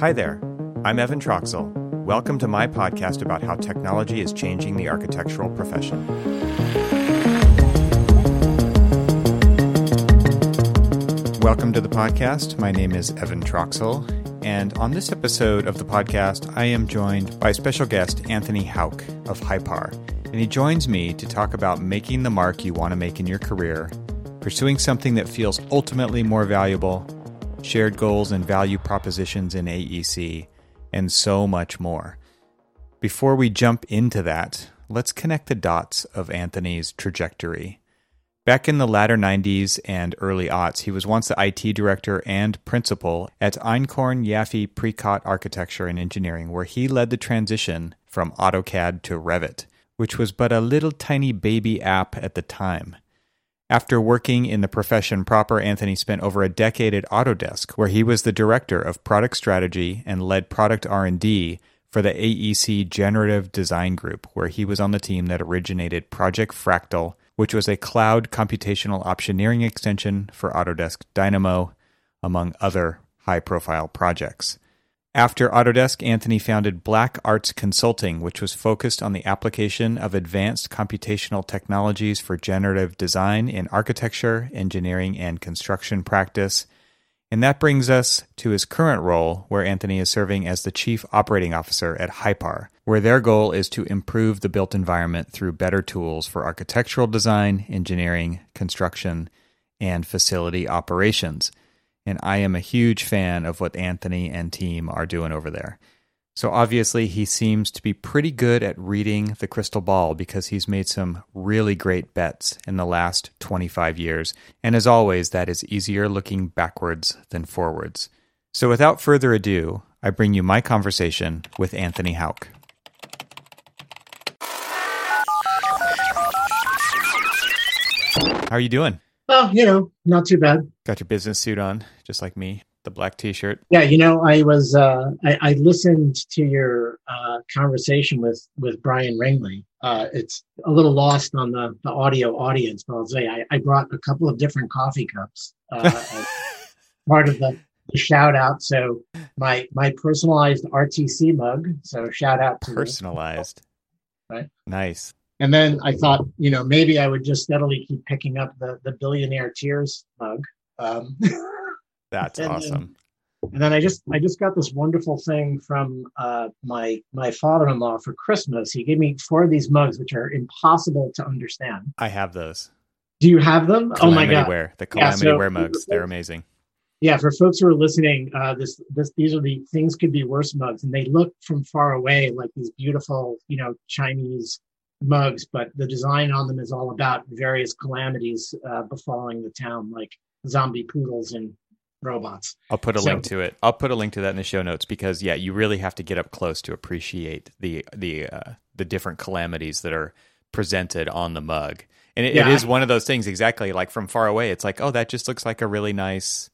Hi there, I'm Evan Troxel. Welcome to my podcast about how technology is changing the architectural profession. Welcome to the podcast. My name is Evan Troxel, and on this episode of the podcast, I am joined by special guest Anthony Hauck of Hypar. And he joins me to talk about making the mark you want to make in your career, pursuing something that feels ultimately more valuable, shared goals and value propositions in AEC, and so much more. Before we jump into that, let's connect the dots of Anthony's trajectory. Back in the latter 90s and early aughts, he was once the IT director and principal at Einhorn Yaffee Prescott Architecture and Engineering, where he led the transition from AutoCAD to Revit, which was but a little tiny baby app at the time. After working in the profession proper, Anthony spent over a decade at Autodesk, where he was the director of product strategy and led product R&D for the AEC Generative Design Group, where he was on the team that originated Project Fractal, which was a cloud computational optioneering extension for Autodesk Dynamo, among other high-profile projects. After Autodesk, Anthony founded Black Arts Consulting, which was focused on the application of advanced computational technologies for generative design in architecture, engineering, and construction practice. And that brings us to his current role, where Anthony is serving as the Chief Operating Officer at Hypar, where their goal is to improve the built environment through better tools for architectural design, engineering, construction, and facility operations and I am a huge fan of what Anthony and team are doing over there. So obviously, he seems to be pretty good at reading the crystal ball because he's made some really great bets in the last 25 years. And as always, that is easier looking backwards than forwards. So without further ado, I bring you my conversation with Anthony Hauck. How are you doing? Oh, you know, not too bad. Got your business suit on, just like me, the black T-shirt. Yeah, you know, I was uh, I, I listened to your uh, conversation with with Brian Ringley. Uh, it's a little lost on the, the audio audience, but I'll say I, I brought a couple of different coffee cups uh, as part of the, the shout out. So my my personalized RTC mug. So shout out to personalized. Right. Nice. And then I thought, you know, maybe I would just steadily keep picking up the the billionaire tears mug. Um, That's and awesome. Then, and then I just I just got this wonderful thing from uh, my my father in law for Christmas. He gave me four of these mugs, which are impossible to understand. I have those. Do you have them? Calamity oh my god! Wear. The Calamity yeah, so, Wear mugs. They're amazing. Yeah, for folks who are listening, uh, this this these are the things could be worse mugs, and they look from far away like these beautiful, you know, Chinese mugs, but the design on them is all about various calamities uh, befalling the town, like zombie poodles and robots. I'll put a So- link to it. I'll put a link to that in the show notes because yeah, you really have to get up close to appreciate the the uh, the different calamities that are presented on the mug. And it, Yeah, it is I- one of those things exactly like from far away. It's like, oh, that just looks like a really nice,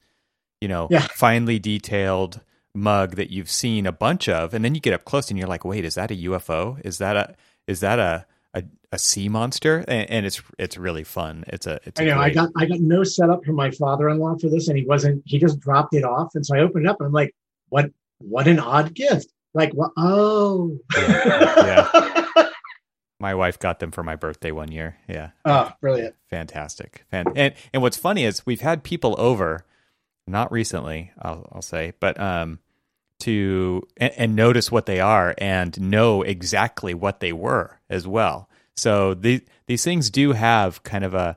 you know, Yeah. finely detailed mug that you've seen a bunch of, and then you get up close and you're like, wait, is that a UFO? Is that a is that a a, a sea monster? And, and it's it's really fun. It's a it's a I know I got I got no setup from my father-in-law for this, and he wasn't. He just dropped it off, and so I opened it up, and I'm like, "What? What an odd gift!" Like, what? Oh, yeah." my wife got them for my birthday one year. Yeah. oh, brilliant. fantastic. Fan- and and what's funny is we've had people over, not recently, I'll, I'll say, but um, to and, and notice what they are and know exactly what they were as well. So these these things do have kind of a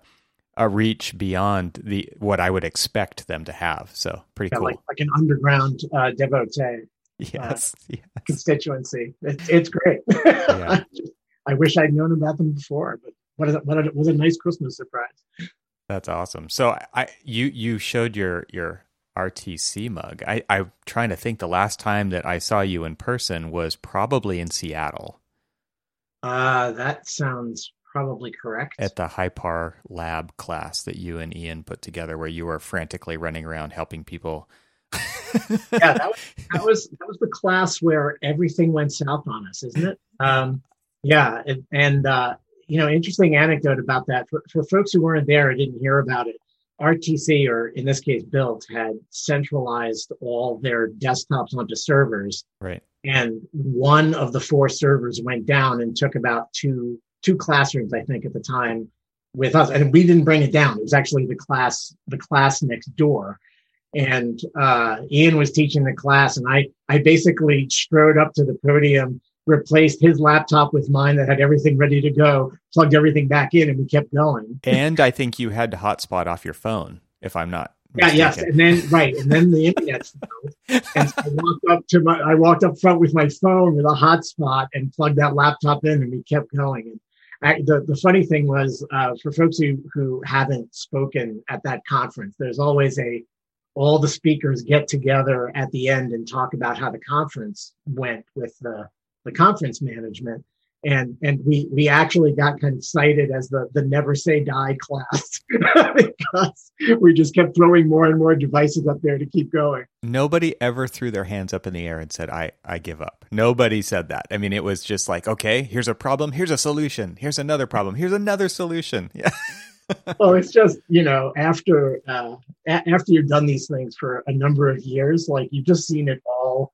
a reach beyond the what I would expect them to have. So pretty Yeah, cool. like like an underground uh, devotee yes. yes. constituency. It's it's great. Yeah. I wish I'd known about them before, but what a, what a, what a nice Christmas surprise. That's awesome. So I you you showed your your RTC mug. I I'm trying to think the last time that I saw you in person was probably in Seattle Uh, that sounds probably correct. at the Hypar Lab class that you and Ian put together where you were frantically running around helping people. yeah, that was, that was that was the class where everything went south on us, isn't it? Um, yeah, and, and uh, you know, interesting anecdote about that for, for folks who weren't there or didn't hear about it. RTC, or in this case, BILT, had centralized all their desktops onto servers. Right. And one of the four servers went down and took about two two classrooms, I think, at the time with us. And we didn't bring it down. It was actually the class the class next door. And uh, Ian was teaching the class, and I I basically strode up to the podium replaced his laptop with mine that had everything ready to go, plugged everything back in, and we kept going. and I think you had to hotspot off your phone, if I'm not. Mistaken. Yeah, yes, and then right, and then the internet. and so I walked up to my, I walked up front with my phone with a hotspot and plugged that laptop in, and we kept going. And I, the the funny thing was, uh, for folks who who haven't spoken at that conference, there's always a all the speakers get together at the end and talk about how the conference went with the the conference management. And and we we actually got kind of cited as the the never say die class because we just kept throwing more and more devices up there to keep going. Nobody ever threw their hands up in the air and said i i give up. Nobody said that. I mean it was just like okay here's a problem. Here's a solution. Here's another problem. Here's another solution. Yeah. Well it's just you know after uh a- after you've done these things for a number of years like you've just seen it all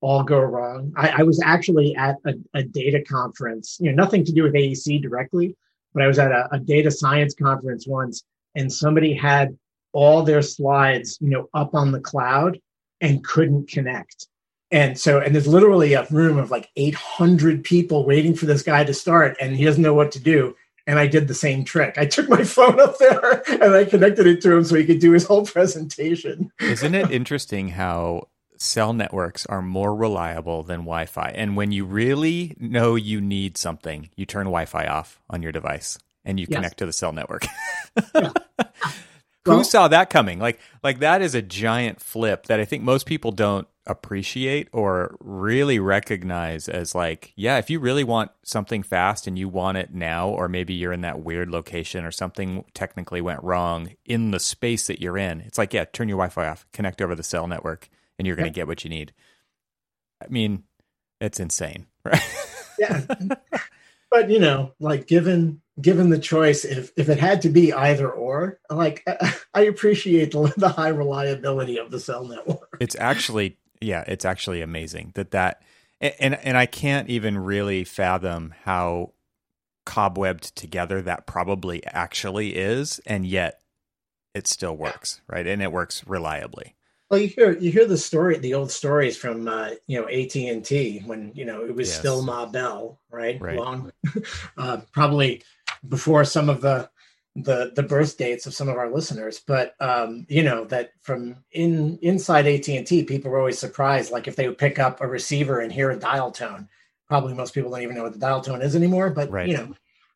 all go wrong. I, I was actually at a, a, data conference, you know, nothing to do with AEC directly, but I was at a, a data science conference once and somebody had all their slides, you know, up on the cloud and couldn't connect. And so, and there's literally a room of like 800 people waiting for this guy to start, and he doesn't know what to do. And I did the same trick. I took my phone up there and I connected it to him so he could do his whole presentation. Isn't it interesting how cell networks are more reliable than Wi Fi. And when you really know you need something, you turn Wi Fi off on your device and you yes. connect to the cell network. yeah. Who saw that coming? Like like that is a giant flip that I think most people don't appreciate or really recognize as like, yeah, if you really want something fast and you want it now, or maybe you're in that weird location or something technically went wrong in the space that you're in, it's like, yeah, turn your Wi Fi off, connect over the cell network and you're going to get what you need. I mean, it's insane, right? yeah. But you know, like given given the choice, if if it had to be either or, like I appreciate the, the high reliability of the cell network. It's actually yeah, it's actually amazing that that and and I can't even really fathom how cobwebbed together that probably actually is, and yet it still works, right? And it works reliably. Well, you hear you hear the story, the old stories from uh, you know AT and T when you know it was yes. still Ma Bell, right? right. Long, uh, probably before some of the the the birth dates of some of our listeners, but um, you know that from in inside AT and T, people were always surprised, like if they would pick up a receiver and hear a dial tone. Probably most people don't even know what the dial tone is anymore, but right. you know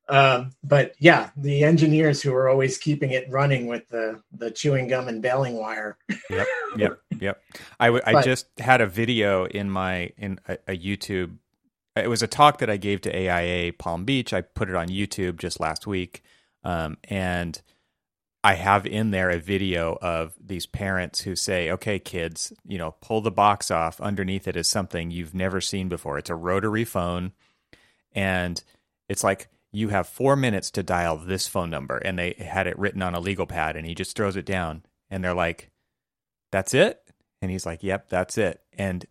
um, but yeah, the engineers who are always keeping it running with the the chewing gum and baling wire. yep, yep, yep. I, w- I just had a video in my in a, a, YouTube. It was a talk that I gave to AIA Palm Beach. I put it on YouTube just last week, um, and I have in there a video of these parents who say, "Okay, kids, you know, pull the box off. Underneath it is something you've never seen before. It's a rotary phone, and it's like." You have four minutes to dial this phone number. And they had it written on a legal pad and he just throws it down. And they're like, that's it? And he's like, yep, that's it. And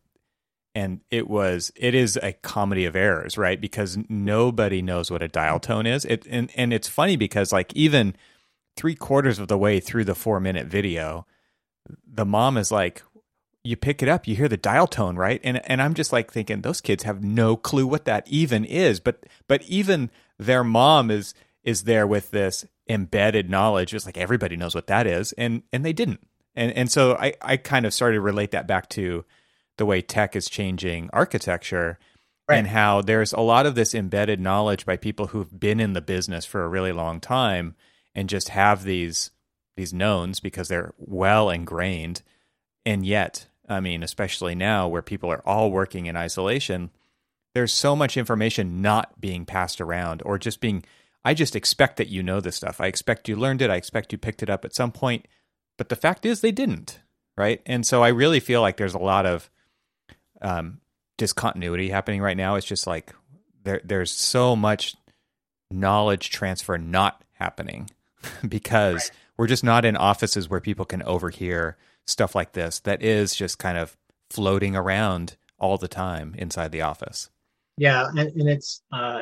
and it was it is a comedy of errors right because nobody knows what a dial tone is it and, and it's funny because like even three quarters of the way through the four minute video the mom is like you pick it up, you hear the dial tone, right? And and I'm just like thinking those kids have no clue what that even is. But but even their mom is is there with this embedded knowledge, It's like everybody knows what that is, and and they didn't. And and so I I kind of started to relate that back to the way tech is changing architecture. Right. And how there's a lot of this embedded knowledge by people who've been in the business for a really long time and just have these these knowns because they're well ingrained and yet I mean, especially now where people are all working in isolation, there's so much information not being passed around or just being I just expect that you know this stuff. I expect you learned it. I expect you picked it up at some point. But the fact is they didn't, right? And so I really feel like there's a lot of um, discontinuity happening right now. It's just like there there's so much knowledge transfer not happening because we're just not in offices where people can overhear stuff like this that is just kind of floating around all the time inside the office. Yeah, and, and it's uh,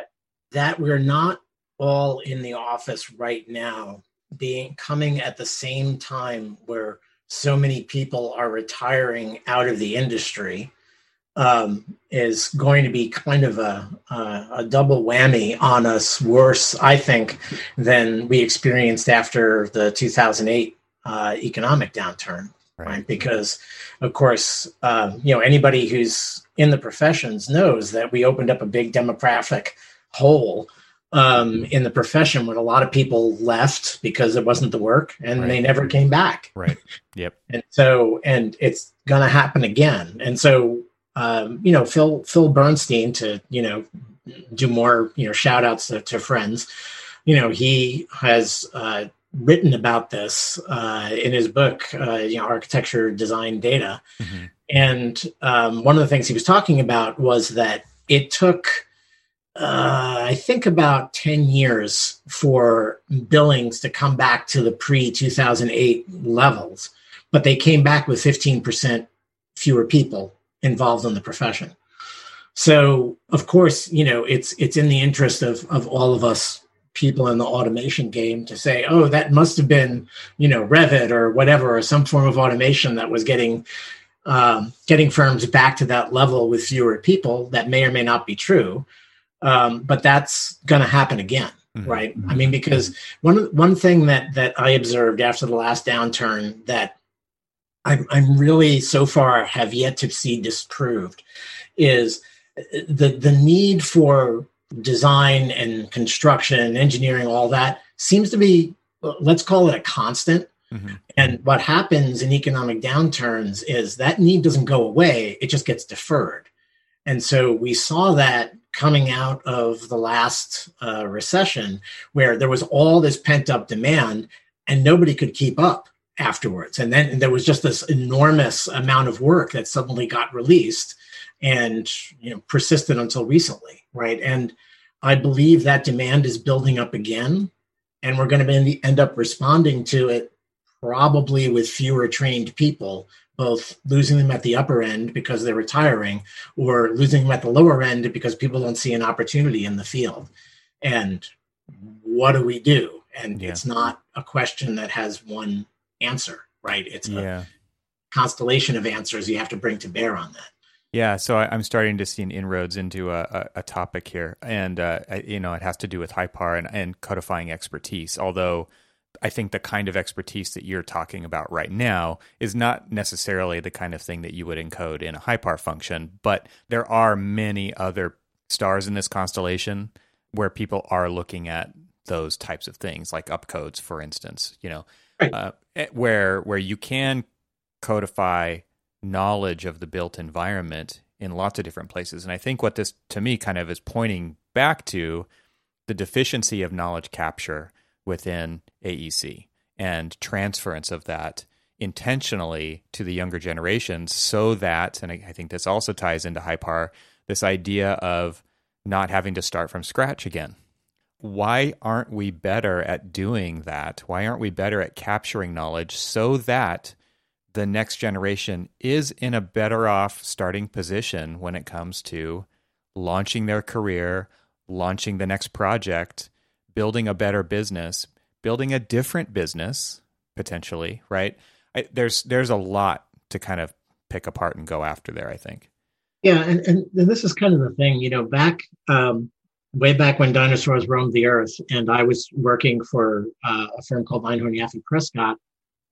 that we're not all in the office right now, being coming at the same time where so many people are retiring out of the industry um, is going to be kind of a, a, a double whammy on us, worse, I think, than we experienced after the 2008 uh, economic downturn. Right. right. Because, of course, um, you know anybody who's in the professions knows that we opened up a big demographic hole um, in the profession when a lot of people left because it wasn't the work and right. they never came back. Right. Yep. and so, and it's going to happen again. And so, um, you know, Phil, Phil Bernstein to, you know, do more, you know, shout outs to, to friends, you know, he has, uh, written about this uh, in his book, uh, you know, architecture design data. Mm-hmm. And um, one of the things he was talking about was that it took uh, I think about 10 years for billings to come back to the pre 2008 levels, but they came back with 15% fewer people involved in the profession. So, of course, you know, it's it's in the interest of of all of us people in the automation game to say, oh, that must have been, you know, Revit or whatever, or some form of automation that was getting um, getting firms back to that level with fewer people. That may or may not be true um, but that's going to happen again, mm-hmm. right? I mean, because one one thing that that I observed after the last downturn that I'm, I'm really so far have yet to see disproved is the the need for design and construction and engineering, all that seems to be let's call it a constant. Mm-hmm. And what happens in economic downturns is that need doesn't go away; it just gets deferred. And so we saw that coming out of the last uh, recession, where there was all this pent up demand and nobody could keep up afterwards. And then there was just this enormous amount of work that suddenly got released and you know persisted until recently, right? And I believe that demand is building up again, and we're going to end up responding to it probably with fewer trained people both losing them at the upper end because they're retiring or losing them at the lower end because people don't see an opportunity in the field. And what do we do? And yeah. it's not a question that has one answer, right? It's yeah. a constellation of answers you have to bring to bear on that. Yeah, so I, am starting to see an inroads into a, a, a topic here, and uh, I, you know it has to do with HYPAR and, and codifying expertise. Although I think the kind of expertise that you're talking about right now is not necessarily the kind of thing that you would encode in a HYPAR function, but there are many other stars in this constellation where people are looking at those types of things, like UpCodes, for instance. You know, right. uh, eh, where where you can codify knowledge of the built environment in lots of different places, and I think what this to me kind of is pointing back to the deficiency of knowledge capture within AEC and transference of that intentionally to the younger generations so that, and I think this also ties into HYPAR, this idea of not having to start from scratch again. Why aren't we better at doing that? Why aren't we better at capturing knowledge so that the next generation is in a better off starting position when it comes to launching their career, launching the next project, building a better business, building a different business potentially, right? I, there's there's a lot to kind of pick apart and go after there. I think. Yeah, and, and, and this is kind of the thing, you know, back um, way back when dinosaurs roamed the earth, and I was working for uh, a firm called Einhorn Yaffee Prescott,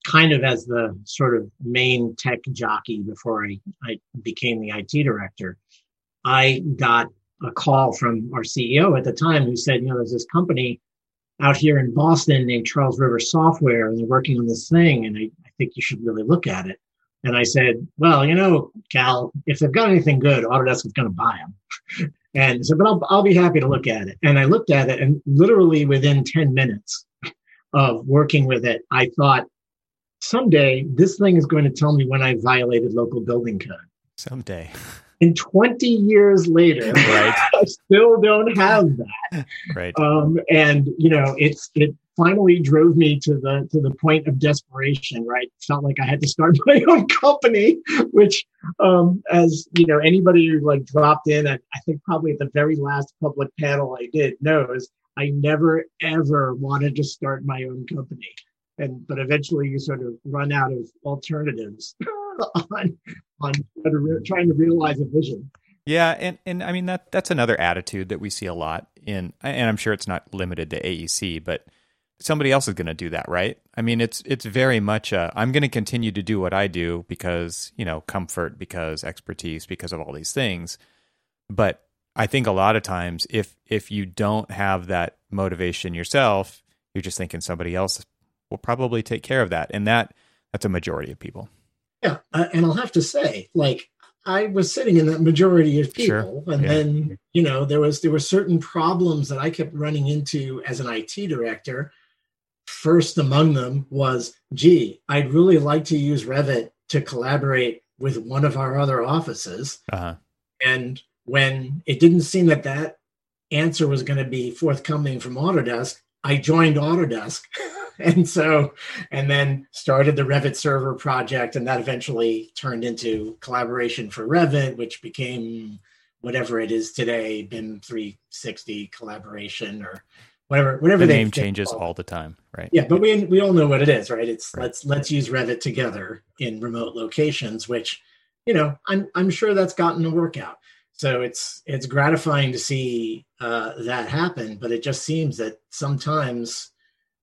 kind of as the sort of main tech jockey before I, I became the IT director. I got a call from our CEO at the time who said, you know, there's this company out here in Boston named Charles River Software, and they're working on this thing, and I, I think you should really look at it. And I said, well, you know, Cal, if they've got anything good, Autodesk is going to buy them. and so, but I'll, I'll be happy to look at it. And I looked at it, and literally within 10 minutes of working with it, I thought, someday this thing is going to tell me when I violated local building code. Someday. And 20 years later, right. I still don't have that. Right. Um, and you know, it's it finally drove me to the to the point of desperation right felt like i had to start my own company which um as you know anybody who like dropped in at i think probably at the very last public panel i did knows i never ever wanted to start my own company and but eventually you sort of run out of alternatives on on trying to realize a vision yeah, and, and I mean that that's another attitude that we see a lot in, and I'm sure it's not limited to AEC, but somebody else is going to do that, right? I mean, it's it's very much i I'm going to continue to do what I do because you know comfort, because expertise, because of all these things. But I think a lot of times, if if you don't have that motivation yourself, you're just thinking somebody else will probably take care of that, and that that's a majority of people. Yeah, uh, and I'll have to say, like I was sitting in that majority of people, sure. and yeah. then you know there was there were certain problems that I kept running into as an IT director. First among them was, gee, I'd really like to use Revit to collaborate with one of our other offices, uh-huh. and when it didn't seem that that answer was going to be forthcoming from Autodesk, I joined Autodesk. and so and then started the revit server project and that eventually turned into collaboration for revit which became whatever it is today bim 360 collaboration or whatever whatever the name changes all the time right? Yeah but we we all know what it is right? It's right. let's let's use revit together in remote locations which you know i'm i'm sure that's gotten a workout. So it's it's gratifying to see uh, that happen but it just seems that sometimes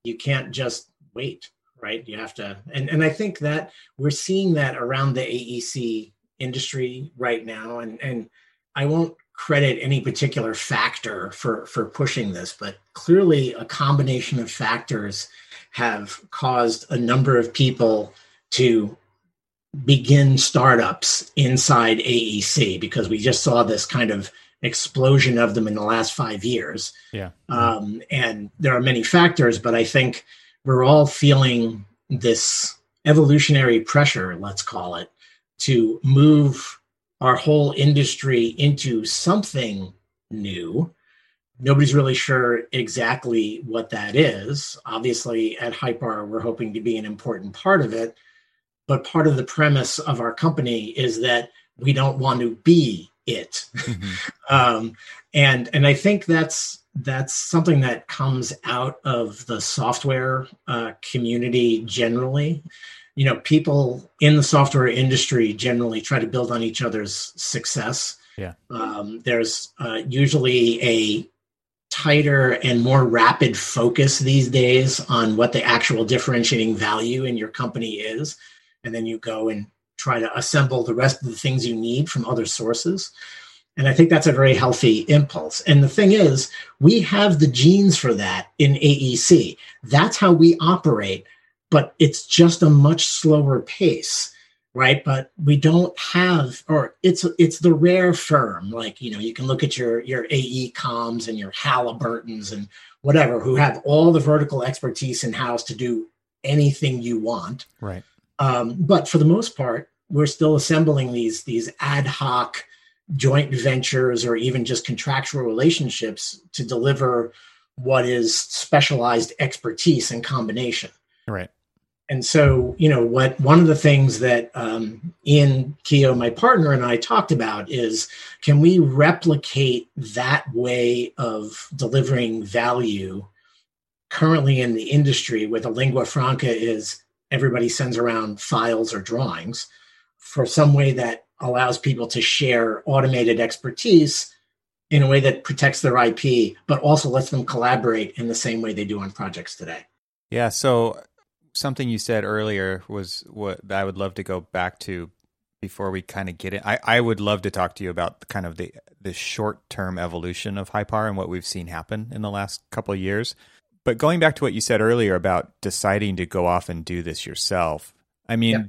you can't just wait right? You have to and, and i think that we're seeing that around the aec industry right now. And and i won't credit any particular factor for for pushing this but clearly a combination of factors have caused a number of people to begin startups inside AEC because we just saw this kind of explosion of them in the last five years. Yeah. Um, and there are many factors, but I think we're all feeling this evolutionary pressure, let's call it, to move our whole industry into something new. Nobody's really sure exactly what that is. Obviously, at Hypar, we're hoping to be an important part of it. But part of the premise of our company is that we don't want to be it. Mm-hmm. um, and and I think that's that's something that comes out of the software uh, community generally. You know, people in the software industry generally try to build on each other's success. Yeah. Um, there's uh, usually a tighter and more rapid focus these days on what the actual differentiating value in your company is. And then you go and try to assemble the rest of the things you need from other sources. And I think that's a very healthy impulse. And the thing is, we have the genes for that in AEC. That's how we operate, but it's just a much slower pace, right? But we don't have, or it's it's the rare firm. Like you know, you can look at your your AECOMs and your Halliburtons and whatever, who have all the vertical expertise in house to do anything you want. Right. Um, but for the most part, we're still assembling these these ad hoc joint ventures or even just contractual relationships to deliver what is specialized expertise and combination. Right. And so, you know, what one of the things that um, Ian Keough, my partner, and I talked about is can we replicate that way of delivering value currently in the industry where the lingua franca is everybody sends around files or drawings for some way that allows people to share automated expertise in a way that protects their IP, but also lets them collaborate in the same way they do on projects today. Yeah. So something you said earlier was what I would love to go back to before we kind of get it. I, I would love to talk to you about kind of the the short term evolution of Hypar and what we've seen happen in the last couple of years. But going back to what you said earlier about deciding to go off and do this yourself, I mean,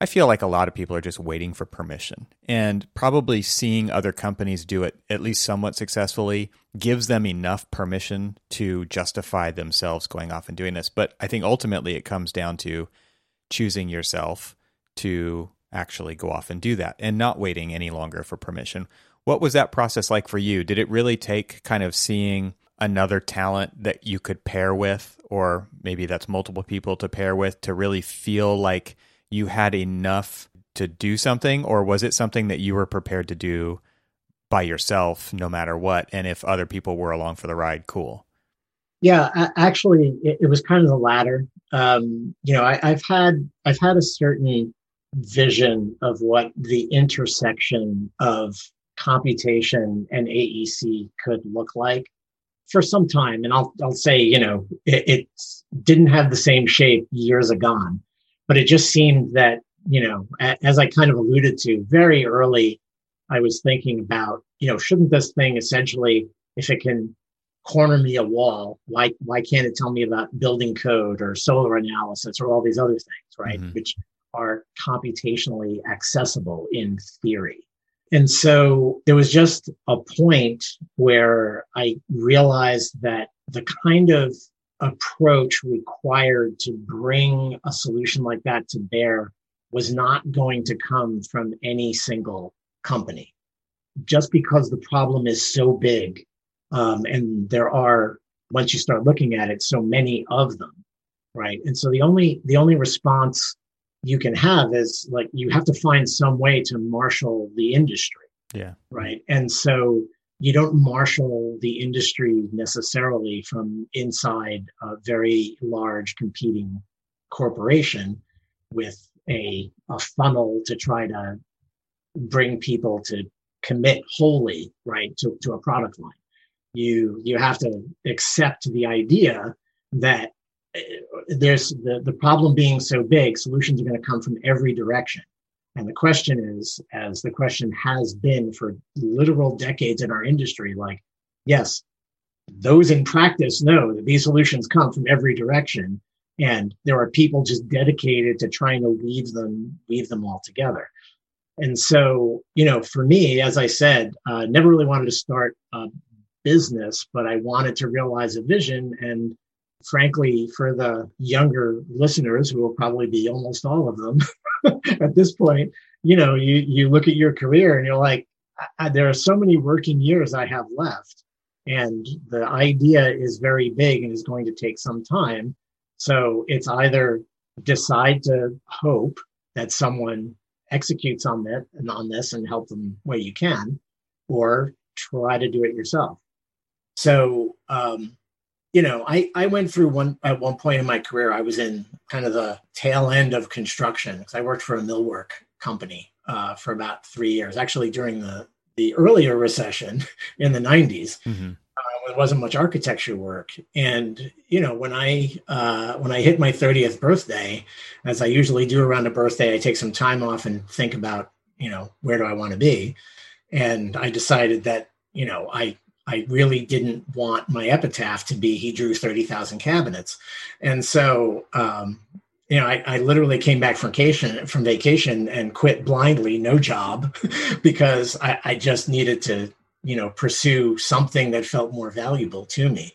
I feel like a lot of people are just waiting for permission and probably seeing other companies do it at least somewhat successfully gives them enough permission to justify themselves going off and doing this. But I think ultimately it comes down to choosing yourself to actually go off and do that and not waiting any longer for permission. What was that process like for you? Did it really take kind of seeing another talent that you could pair with, or maybe that's multiple people to pair with to really feel like you had enough to do something, or was it something that you were prepared to do by yourself no matter what? And if other people were along for the ride, cool. Yeah, actually, it, was kind of the latter. Um, you know, I, I've had I've had a certain vision of what the intersection of computation and AEC could look like for some time. And I'll I'll say, you know, it, it didn't have the same shape years agone, but it just seemed that you know, as I kind of alluded to very early, I was thinking about, you know, shouldn't this thing essentially, if it can corner me a wall, why why can't it tell me about building code or solar analysis or all these other things, right? Mm-hmm. Which are computationally accessible in theory. And so there was just a point where I realized that the kind of approach required to bring a solution like that to bear was not going to come from any single company. Just because the problem is so big, um, and there are, once you start looking at it, so many of them, right? And so the only the only response you can have is like you have to find some way to marshal the industry. Yeah. Right. And so you don't marshal the industry necessarily from inside a very large competing corporation with a, a funnel to try to bring people to commit wholly right to, to a product line you you have to accept the idea that there's the, the problem being so big solutions are going to come from every direction. And the question is as the question has been for literal decades in our industry like yes those in practice know that these solutions come from every direction and there are people just dedicated to trying to weave them weave them all together. And so you know for me as i said uh, never really wanted to start a business but i wanted to realize a vision and frankly for the younger listeners who will probably be almost all of them at this point you know you you look at your career and you're like I, there are so many working years i have left and the idea is very big and is going to take some time so it's either decide to hope that someone executes on that and on this and help them where you can, or try to do it yourself. So um, you know, I, I went through one at one point in my career, I was in kind of the tail end of construction because I worked for a millwork company uh, for about three years, actually during the the earlier recession in the 90s. Mm-hmm there wasn't much architecture work. And you know, when I uh, when I hit my 30th birthday, as I usually do around a birthday, I take some time off and think about you know where do I want to be. And I decided that you know I I really didn't want my epitaph to be he drew 30,000 cabinets. And so um, you know, I, I, literally came back from vacation from vacation and quit blindly, no job, because I, I, just needed to you know pursue something that felt more valuable to me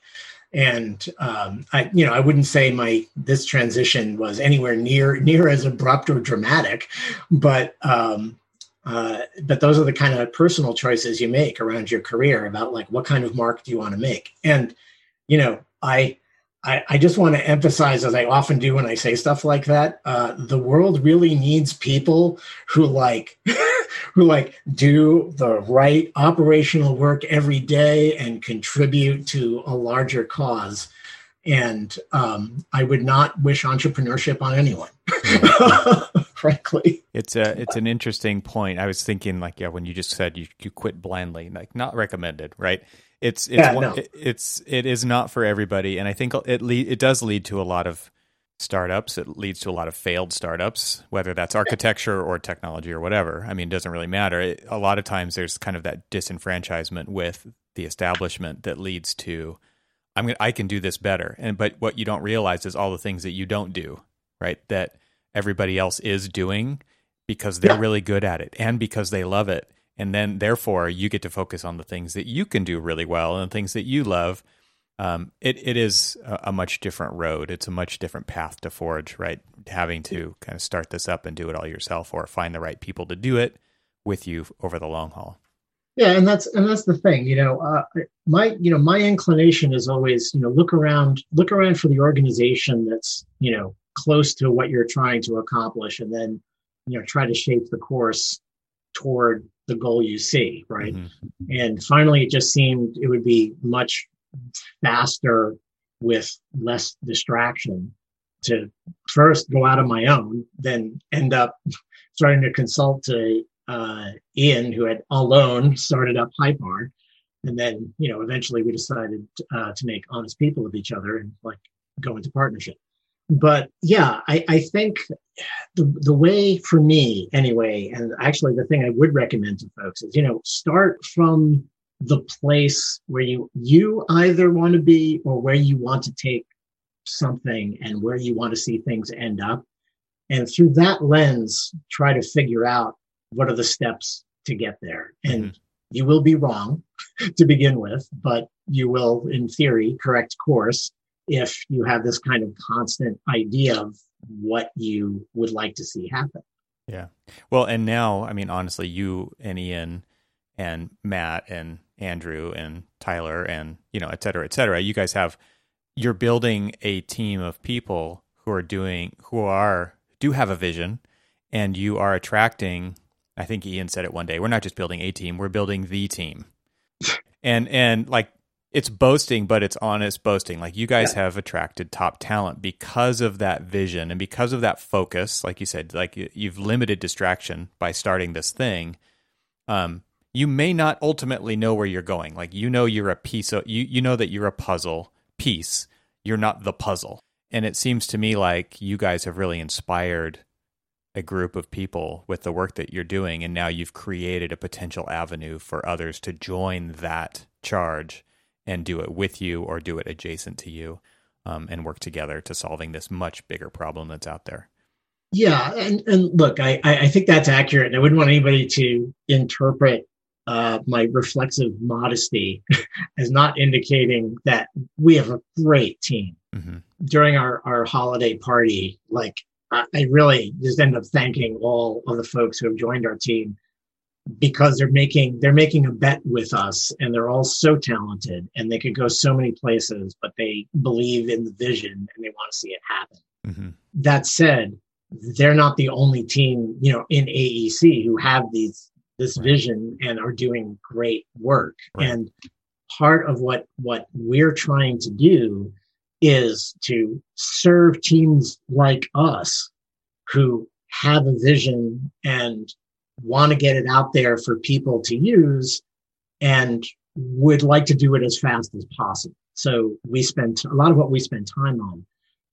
and um, I, you know, I wouldn't say my this transition was anywhere near near as abrupt or dramatic, but um, uh, but those are the kind of personal choices you make around your career about like what kind of mark do you want to make, and you know, I I, I just want to emphasize, as I often do when I say stuff like that, uh, the world really needs people who like who like do the right operational work every day and contribute to a larger cause. And um, I would not wish entrepreneurship on anyone, frankly. It's a it's an interesting point. I was thinking like yeah, when you just said you you quit blindly, like not recommended, right? It's it's yeah, one, no. it, it's it is not for everybody, and I think it le- it does lead to a lot of startups. It leads to a lot of failed startups, whether that's architecture or technology or whatever. I mean, it doesn't really matter. It, a lot of times, there's kind of that disenfranchisement with the establishment that leads to I'm gonna, I can do this better. And but what you don't realize is all the things that you don't do, right? That everybody else is doing because they're yeah. really good at it and because they love it. And then therefore you get to focus on the things that you can do really well and the things that you love. Um, it, it is a, a, much different road. It's a much different path to forge right? Having to kind of start this up and do it all yourself or find the right people to do it with you over the long haul. Yeah, and that's and that's the thing. You know, uh, my you know my inclination is always you know look around look around for the organization that's you know close to what you're trying to accomplish, and then you know try to shape the course toward the goal you see. Right. Mm-hmm. And finally, it just seemed it would be much faster with less distraction to first go out on my own, then end up starting to consult to uh, Ian, who had alone started up Hypar. And then, you know, eventually we decided uh, to make honest people of each other and like go into partnership. But yeah, I, I think the, the way for me anyway, and actually the thing I would recommend to folks is, you know, start from the place where you you either want to be or where you want to take something and where you want to see things end up. And through that lens try to figure out what are the steps to get there. And mm-hmm. you will be wrong to begin with but you will in theory correct course if you have this kind of constant idea of what you would like to see happen yeah well and now i mean honestly you and ian and matt and andrew and tyler and you know et cetera et cetera you guys have you're building a team of people who are doing who are do have a vision and you are attracting I think Ian said it one day. We're not just building a team, we're building the team. and and like it's boasting, but it's honest boasting. Like you guys yeah. have attracted top talent because of that vision and because of that focus. Like you said, like you've limited distraction by starting this thing. Um, you may not ultimately know where you're going. Like you know you're a piece of you you know that you're a puzzle piece. You're not the puzzle. And it seems to me like you guys have really inspired a group of people with the work that you're doing and now you've created a potential avenue for others to join that charge and do it with you or do it adjacent to you um, and work together to solving this much bigger problem that's out there yeah and, and look I, I think that's accurate And i wouldn't want anybody to interpret uh, my reflexive modesty as not indicating that we have a great team mm-hmm. during our, our holiday party like I really just end up thanking all of the folks who have joined our team because they're making they're making a bet with us and they're all so talented and they could go so many places but they believe in the vision and they want to see it happen mm-hmm. that said they're not the only team you know in aec who have these this right. vision and are doing great work right. and part of what what we're trying to do is to serve teams like us who have a vision and want to get it out there for people to use and would like to do it as fast as possible. So we spend a lot of what we spend time on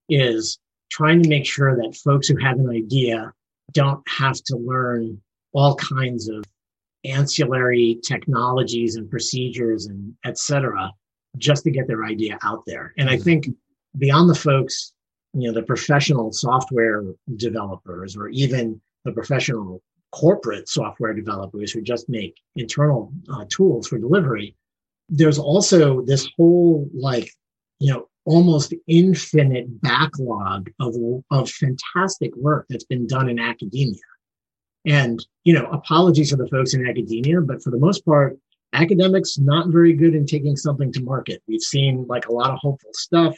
is trying to make sure that folks who have an idea don't have to learn all kinds of ancillary technologies and procedures and et cetera just to get their idea out there. And I mm-hmm. think beyond the folks, you know, the professional software developers or even the professional corporate software developers who just make internal uh, tools for delivery, there's also this whole like, you know, almost infinite backlog of, of fantastic work that's been done in academia. And, you know, apologies for the folks in academia, but for the most part, academics not very good in taking something to market. We've seen like a lot of hopeful stuff.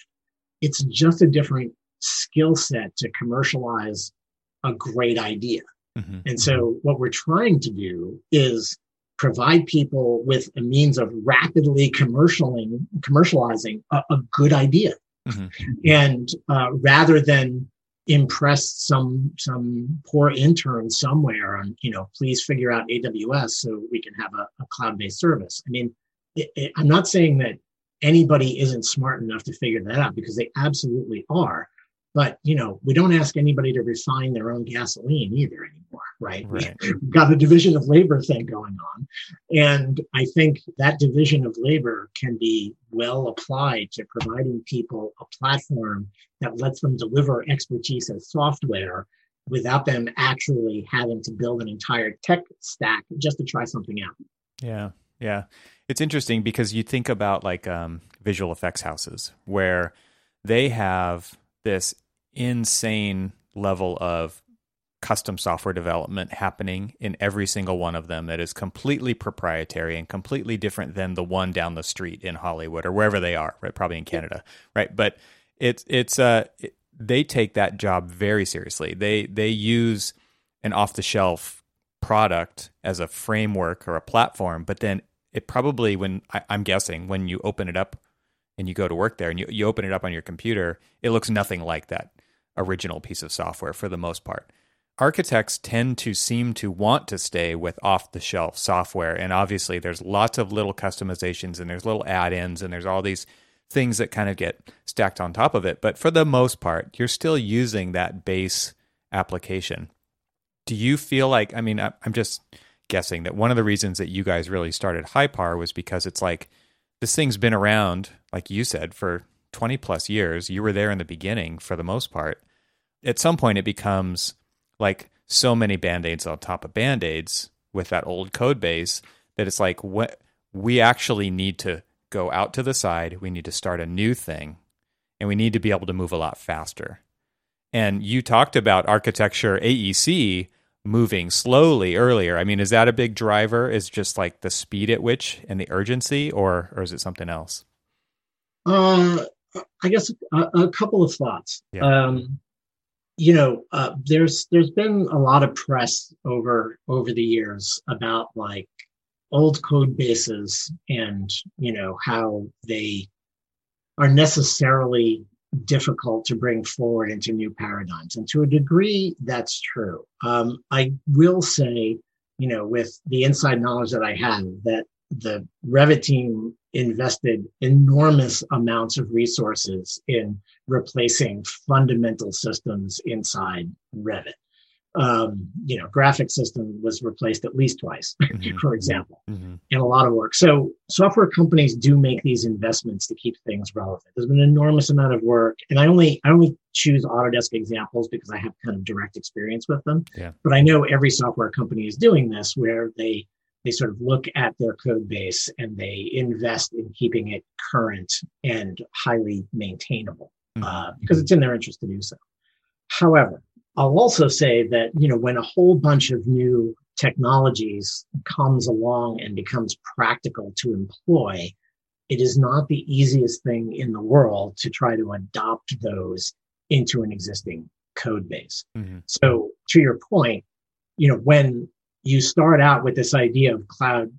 It's just a different skill set to commercialize a great idea. Mm-hmm. And so what we're trying to do is provide people with a means of rapidly commercializing commercializing a, a good idea. Mm-hmm. And uh, rather than impress some some poor intern somewhere on you know please figure out aws so we can have a, a cloud-based service i mean it, it, i'm not saying that anybody isn't smart enough to figure that out because they absolutely are but you know we don't ask anybody to refine their own gasoline either anymore right, right. we've got a division of labor thing going on. And i think that division of labor can be well applied to providing people a platform that lets them deliver expertise as software without them actually having to build an entire tech stack just to try something out. Yeah. Yeah. It's interesting because you think about like um, visual effects houses where they have this insane level of custom software development happening in every single one of them that is completely proprietary and completely different than the one down the street in Hollywood or wherever they are, right? Probably in Canada, right? But it's it's uh it, they take that job very seriously. They they use an off the shelf product as a framework or a platform, but then it probably when I, I'm guessing when you open it up and you go to work there and you, you open it up on your computer, it looks nothing like that original piece of software for the most part. Architects tend to seem to want to stay with off the shelf software. And obviously, there's lots of little customizations and there's little add ins and there's all these things that kind of get stacked on top of it. But for the most part, you're still using that base application. Do you feel like, I mean, I'm just guessing that one of the reasons that you guys really started Hypar was because it's like this thing's been around, like you said, for 20 plus years. You were there in the beginning for the most part. At some point, it becomes like so many band aids on top of band aids with that old code base that it's like what we actually need to go out to the side. We need to start a new thing and we need to be able to move a lot faster. And you talked about architecture AEC moving slowly earlier. I mean, is that a big driver? Is just like the speed at which and the urgency, or or is it something else? Uh, I guess a, a couple of thoughts. Yeah. Um, you know, uh, there's there's been a lot of press over over the years about like old code bases and you know how they are necessarily difficult to bring forward into new paradigms. And to a degree, that's true. Um, I will say, you know, with the inside knowledge that I have, that the Revit team invested enormous amounts of resources in replacing fundamental systems inside Revit um, you know, graphic system was replaced at least twice, mm-hmm. for example, mm-hmm. and a lot of work. So software companies do make these investments to keep things relevant. There's been an enormous amount of work, and I only I only choose Autodesk examples because I have kind of direct experience with them. Yeah. But I know every software company is doing this, where they they sort of look at their code base and they invest in keeping it current and highly maintainable mm-hmm. uh, because it's in their interest to do so. However, I'll also say that, you know, when a whole bunch of new technologies comes along and becomes practical to employ, it is not the easiest thing in the world to try to adopt those into an existing code base. Mm-hmm. So to your point, you know, when you start out with this idea of cloud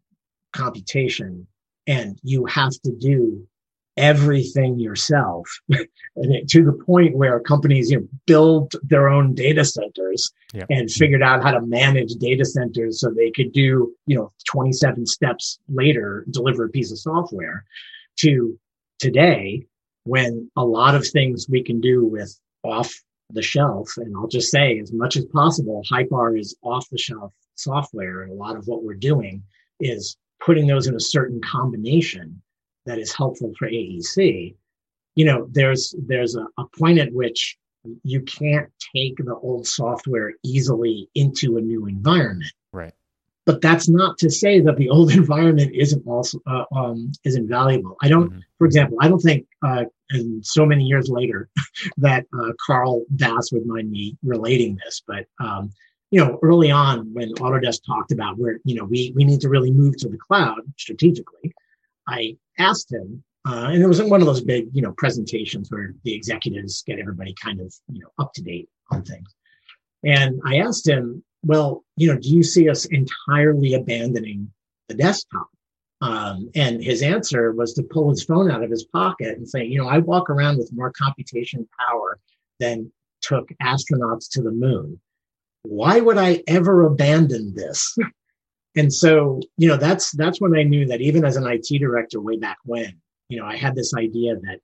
computation and you have to do everything yourself and to the point where companies you know build their own data centers yep. and figured out how to manage data centers so they could do you know 27 steps later deliver a piece of software to today when a lot of things we can do with off the shelf and i'll just say as much as possible hypar is off the shelf software and a lot of what we're doing is putting those in a certain combination that is helpful for AEC, you know, there's there's a, a point at which you can't take the old software easily into a new environment. Right. But that's not to say that the old environment isn't also uh, um, isn't valuable. I don't, mm-hmm. for example, I don't think, uh, and so many years later, that uh, Carl Bass would mind me relating this, but um, you know, early on when Autodesk talked about where you know we we need to really move to the cloud strategically, I asked him, uh, and it was in one of those big, you know, presentations where the executives get everybody kind of, you know, up to date on things. And I asked him, well, you know, do you see us entirely abandoning the desktop? Um, and his answer was to pull his phone out of his pocket and say, you know, I walk around with more computation power than took astronauts to the moon. Why would I ever abandon this? And so, you know, that's that's when I knew that even as an IT director way back when, you know, I had this idea that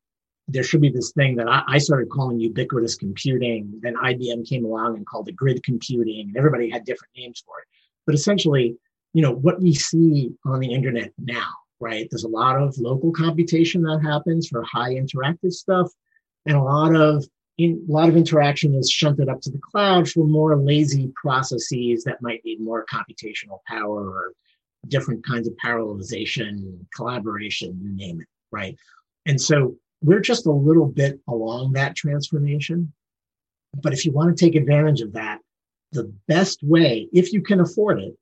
there should be this thing that I, I started calling ubiquitous computing. Then IBM came along and called it grid computing, and everybody had different names for it. But essentially, you know, what we see on the internet now, right? There's a lot of local computation that happens for high interactive stuff, and a lot of in, a lot of interaction is shunted up to the cloud for more lazy processes that might need more computational power or different kinds of parallelization, collaboration, you name it, right? And so we're just a little bit along that transformation. But if you want to take advantage of that, the best way, if you can afford it,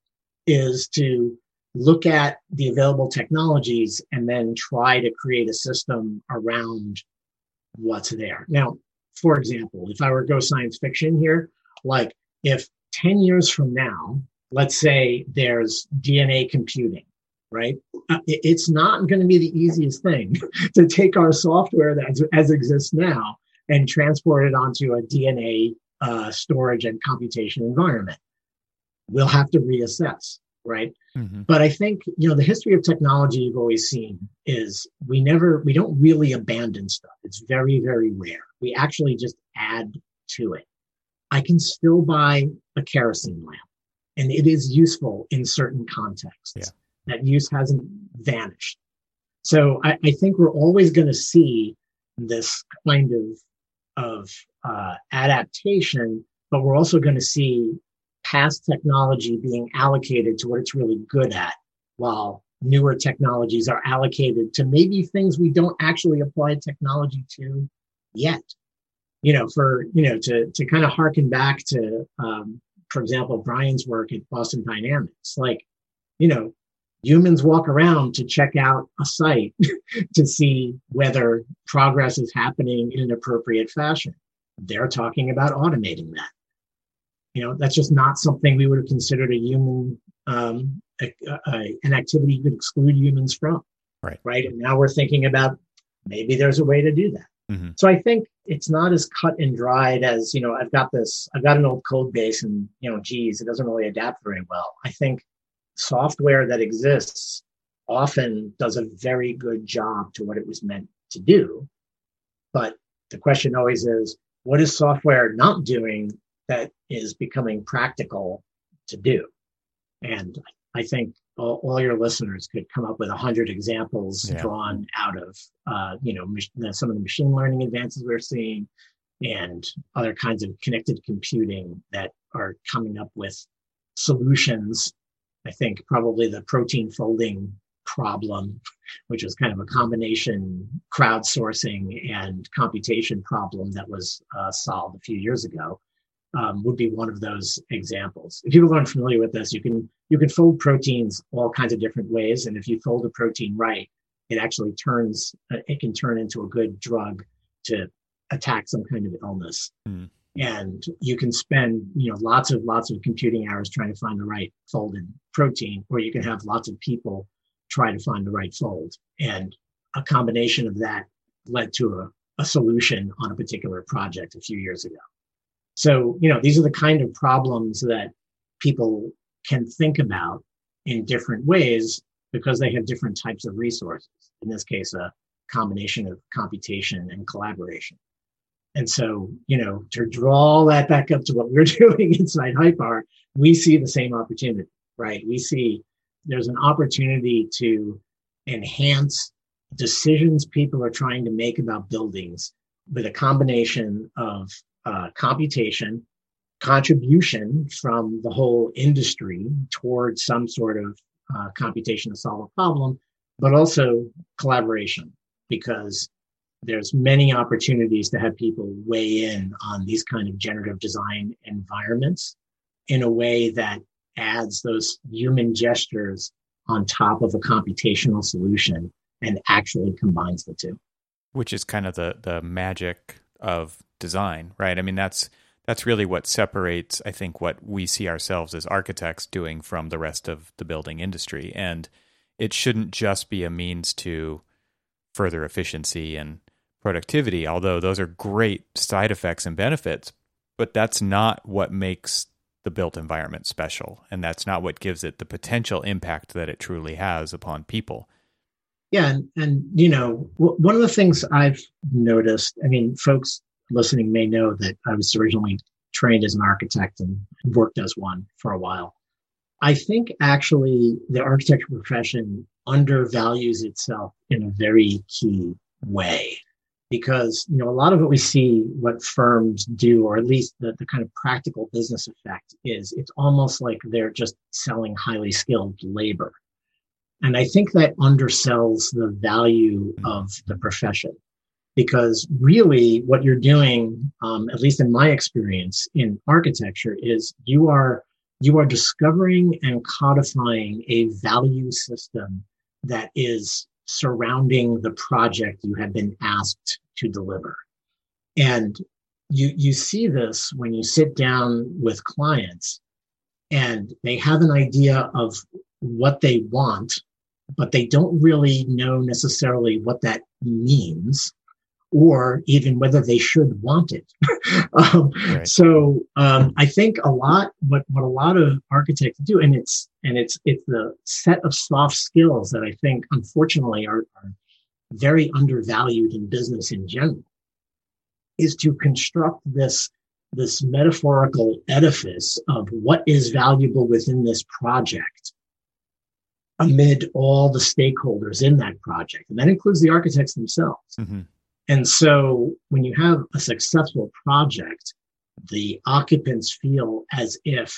is to look at the available technologies and then try to create a system around what's there. Now, for example, if I were to go science fiction here, like if 10 years from now, let's say there's DNA computing, right? Uh, it's not going to be the easiest thing to take our software that as exists now and transport it onto a DNA uh, storage and computation environment. We'll have to reassess, right? Mm-hmm. But I think you know the history of technology you've always seen is we never we don't really abandon stuff. It's very very rare. We actually just add to it. I can still buy a kerosene lamp, and it is useful in certain contexts. Yeah. That use hasn't vanished. So I, I think we're always going to see this kind of of uh, adaptation, but we're also going to see past technology being allocated to what it's really good at, while newer technologies are allocated to maybe things we don't actually apply technology to yet. You know, for you know, to to kind of harken back to, um, for example, Brian's work at Boston Dynamics, like, you know, humans walk around to check out a site to see whether progress is happening in an appropriate fashion. They're talking about automating that. You know, that's just not something we would have considered a human, um, a, a, an activity you could exclude humans from. Right. Right. And now we're thinking about maybe there's a way to do that. Mm-hmm. So I think it's not as cut and dried as, you know, I've got this, I've got an old code base and, you know, geez, it doesn't really adapt very well. I think software that exists often does a very good job to what it was meant to do. But the question always is, what is software not doing that is becoming practical to do? And I think all, all your listeners could come up with a hundred examples yeah. drawn out of, uh, you know, some of the machine learning advances we're seeing and other kinds of connected computing that are coming up with solutions I think probably the protein folding problem, which was kind of a combination crowdsourcing and computation problem that was uh, solved a few years ago, um, would be one of those examples. If people aren't familiar with this, you can you can fold proteins all kinds of different ways, and if you fold a protein right, it actually turns uh, it can turn into a good drug to attack some kind of illness. Mm and you can spend you know lots of lots of computing hours trying to find the right folded protein or you can have lots of people try to find the right fold and a combination of that led to a, a solution on a particular project a few years ago so you know these are the kind of problems that people can think about in different ways because they have different types of resources in this case a combination of computation and collaboration and so, you know, to draw that back up to what we're doing inside HYPAR, we see the same opportunity, right? We see there's an opportunity to enhance decisions people are trying to make about buildings with a combination of uh, computation, contribution from the whole industry towards some sort of uh, computation to solve a problem, but also collaboration because there's many opportunities to have people weigh in on these kind of generative design environments in a way that adds those human gestures on top of a computational solution and actually combines the two. Which is kind of the the magic of design right i mean that's that's really what separates i think what we see ourselves as architects doing from the rest of the building industry and it shouldn't just be a means to further efficiency and productivity, although those are great side effects and benefits, but that's not what makes the built environment special. And that's not what gives it the potential impact that it truly has upon people. Yeah. And, and you know, w- one of the things I've noticed, I mean, folks listening may know that I was originally trained as an architect and worked as one for a while. I think actually the architecture profession undervalues itself in a very key way because you know a lot of what we see what firms do or at least the, the kind of practical business effect is it's almost like they're just selling highly skilled labor and i think that undersells the value of the profession because really what you're doing, um, at least in my experience in architecture, is you are you are discovering and codifying a value system that is surrounding the project you have been asked to deliver. And you you see this when you sit down with clients and they have an idea of what they want but they don't really know necessarily what that means or even whether they should want it. um, right. So um, I think a lot what what a lot of architects do, and it's and it's it's the set of soft skills that I think unfortunately are, are very undervalued in business in general, is to construct this this metaphorical edifice of what is valuable within this project amid all the stakeholders in that project. And that includes the architects themselves. Mm-hmm. And so when you have a successful project, the occupants feel as if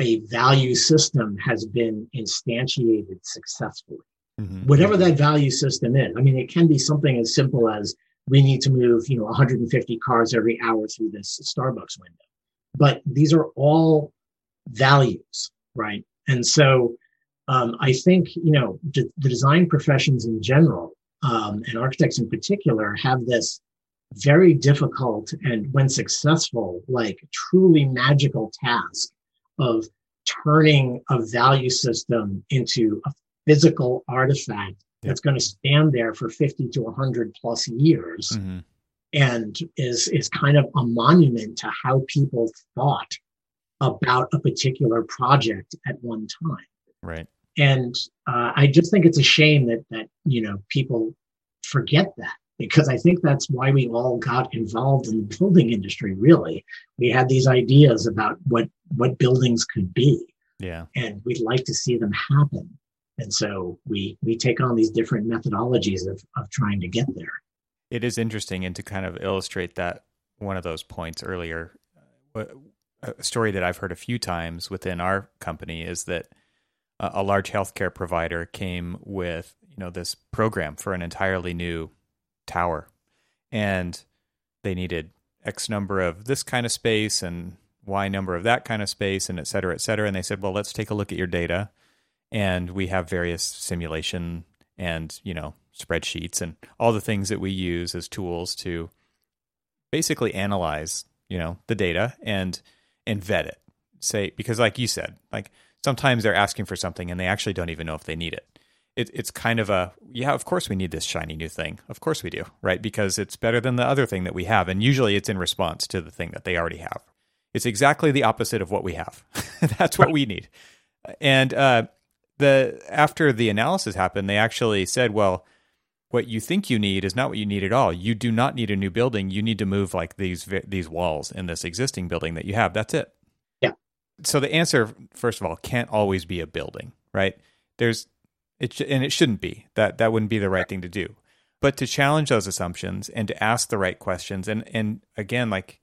a value system has been instantiated successfully. Mm-hmm. Whatever that value system is. I mean, it can be something as simple as we need to move, you know, 150 cars every hour through this Starbucks window. But these are all values, right? And so um, I think you know d- the design professions in general um, and architects in particular have this very difficult and when successful, like truly magical task of turning a value system into a physical artifact yeah. that's going to stand there for 50 to 100 plus years mm-hmm. and is is kind of a monument to how people thought about a particular project at one time right and uh, I just think it's a shame that that you know people forget that because I think that's why we all got involved in the building industry. Really, we had these ideas about what what buildings could be, yeah, and we'd like to see them happen. And so we we take on these different methodologies of of trying to get there. It is interesting, and to kind of illustrate that one of those points earlier, uh, a story that I've heard a few times within our company is that a large healthcare provider came with you know this program for an entirely new tower, and they needed X number of this kind of space and Y number of that kind of space, and et cetera, et cetera. And they said, well, let's take a look at your data, and we have various simulation and you know spreadsheets and all the things that we use as tools to basically analyze you know the data and and vet it. Say because like you said like sometimes they're asking for something and they actually don't even know if they need it. it. It's kind of a, yeah, of course we need this shiny new thing. Of course we do, right? Because it's better than the other thing that we have. And usually it's in response to the thing that they already have. It's exactly the opposite of what we have. That's what we need. And uh, the after the analysis happened, they actually said, well, what you think you need is not what you need at all. You do not need a new building. You need to move like these these walls in this existing building that you have. That's it so the answer, first of all, can't always be a building, right? There's it, and it shouldn't be that that wouldn't be the right thing to do. But to challenge those assumptions and to ask the right questions, and and again, like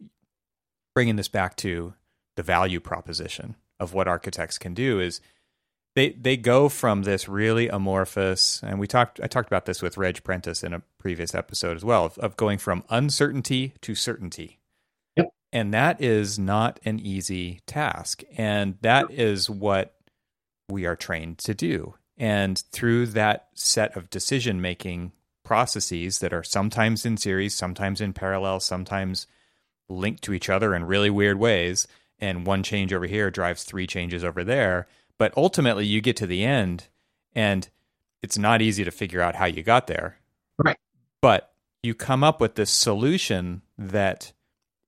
bringing this back to the value proposition of what architects can do is they they go from this really amorphous and we talked I talked about this with Reg Prentice in a previous episode as well of, of going from uncertainty to certainty and that is not an easy task. And that is what we are trained to do. And through that set of decision making processes that are sometimes in series, sometimes in parallel, sometimes linked to each other in really weird ways, and one change over here drives three changes over there. But ultimately, you get to the end, and it's not easy to figure out how you got there. Right. But you come up with this solution that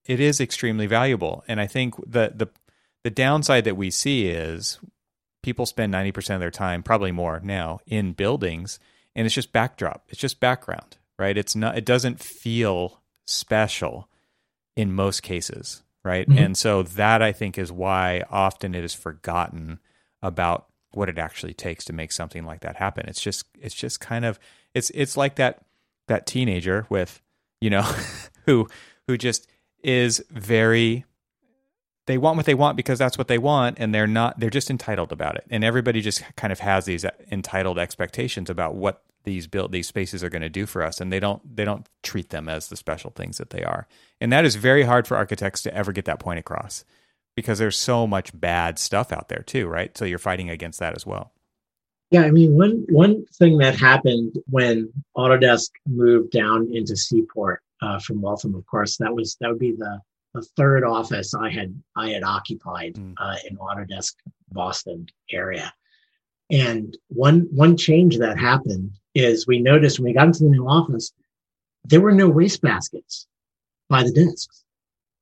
it is extremely valuable. And I think the the the downside that we see is people spend 90% of their time, probably more now, in buildings and it's just backdrop. It's just background, right? It's not it doesn't feel special in most cases, right? Mm-hmm. And so that I think is why often it is forgotten about what it actually takes to make something like that happen. It's just it's just kind of it's it's like that that teenager with, you know, who who just is very they want what they want because that's what they want and they're not they're just entitled about it. And everybody just kind of has these uh, entitled expectations about what these built these spaces are going to do for us and they don't they don't treat them as the special things that they are. And that is very hard for architects to ever get that point across because there's so much bad stuff out there too right? So you're fighting against that as well. Yeah i mean one one thing that happened when autodesk moved down into seaport uh, from waltham of course that was that would be the the third office i had i had occupied mm. uh, in autodesk boston area and one one change that happened is we noticed when we got into the new office, there were no waste baskets by the desks,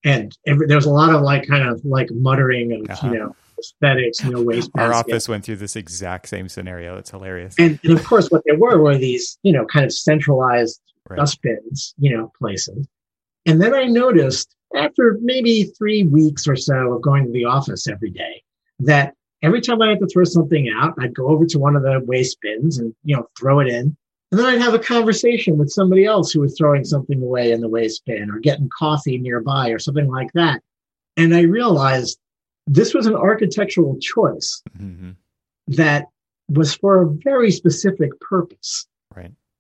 and every, there was a lot of like kind of like muttering of uh-huh. you know aesthetics, no waste. Our office went through this exact same scenario. It's hilarious. And, and of course, what there were were these you know kind of centralized right. dustbins, you know, places. And then I noticed after maybe three weeks or so of going to the office every day that every time I had to throw something out, I'd go over to one of the waste bins and, you know, throw it in. And then I'd have a conversation with somebody else who was throwing something away in the waste bin or getting coffee nearby or something like that. And I realized this was an architectural choice mm-hmm. that was for a very specific purpose.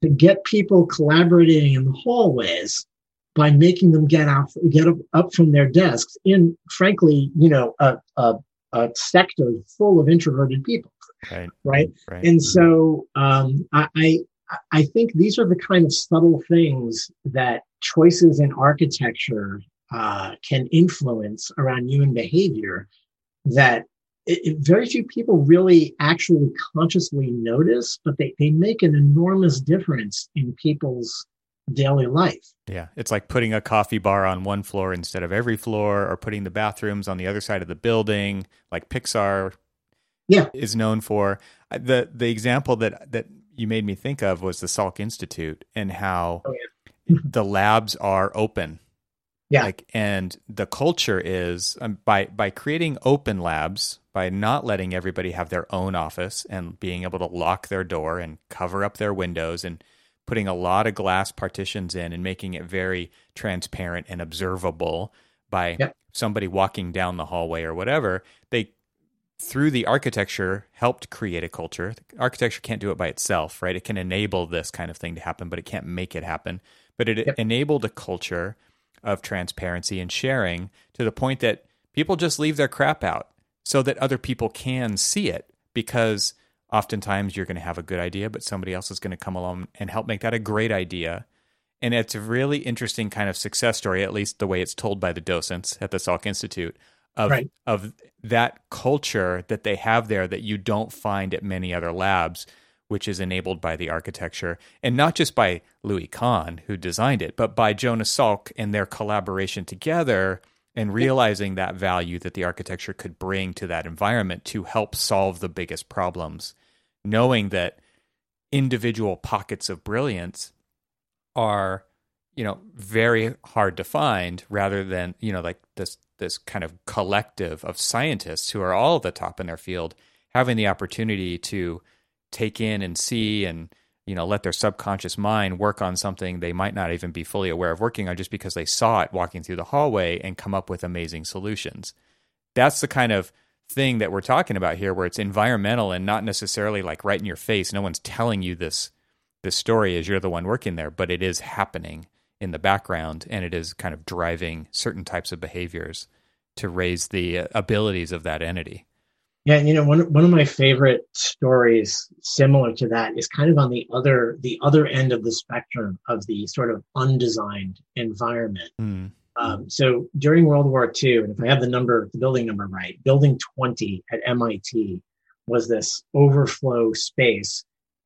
To get people collaborating in the hallways by making them get out, get up, from their desks in, frankly, you know, a, a a sector full of introverted people. Right. Right. right. And so um, I, I think these are the kind of subtle things that choices in architecture uh, can influence around human behavior that it, very few people really actually consciously notice, but they, they make an enormous difference in people's daily life. Yeah, it's like putting a coffee bar on one floor instead of every floor, or putting the bathrooms on the other side of the building, like Pixar. Yeah, is known for the the example that that you made me think of was the Salk Institute and how oh, yeah. the labs are open. Yeah, like and the culture is um, by by creating open labs by not letting everybody have their own office and being able to lock their door and cover up their windows and putting a lot of glass partitions in and making it very transparent and observable by yep. somebody walking down the hallway or whatever. They through the architecture helped create a culture. Architecture can't do it by itself, right? It can enable this kind of thing to happen, but it can't make it happen. But it yep. enabled a culture of transparency and sharing to the point that people just leave their crap out so that other people can see it because oftentimes you're going to have a good idea, but somebody else is going to come along and help make that a great idea. And it's a really interesting kind of success story, at least the way it's told by the docents at the Salk Institute, of right. of that culture that they have there that you don't find at many other labs, which is enabled by the architecture, and not just by Louis Kahn who designed it, but by Jonas Salk and their collaboration together and realizing that value that the architecture could bring to that environment to help solve the biggest problems knowing that individual pockets of brilliance are you know very hard to find rather than you know like this this kind of collective of scientists who are all the top in their field having the opportunity to take in and see and you know let their subconscious mind work on something they might not even be fully aware of working on just because they saw it walking through the hallway and come up with amazing solutions. That's the kind of thing that we're talking about here where it's environmental and not necessarily like right in your face. No one's telling you this this story as you're the one working there but it is happening in the background and it is kind of driving certain types of behaviors to raise the uh, abilities of that entity yeah you know one, one of my favorite stories similar to that is kind of on the other the other end of the spectrum of the sort of undesigned environment mm. Um, so during World War II, and if I have the number, the building number right, Building 20 at MIT was this overflow space,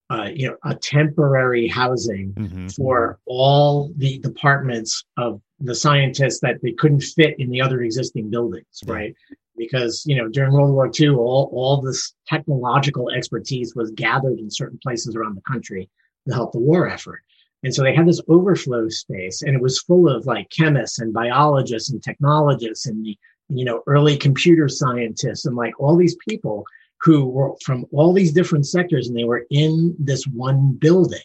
uh, you know, a temporary housing mm-hmm. for all the departments of the scientists that they couldn't fit in the other existing buildings, right? Because you know during World War II, all all this technological expertise was gathered in certain places around the country to help the war effort. And so they had this overflow space and it was full of like chemists and biologists and technologists and the, you know, early computer scientists and like all these people who were from all these different sectors and they were in this one building.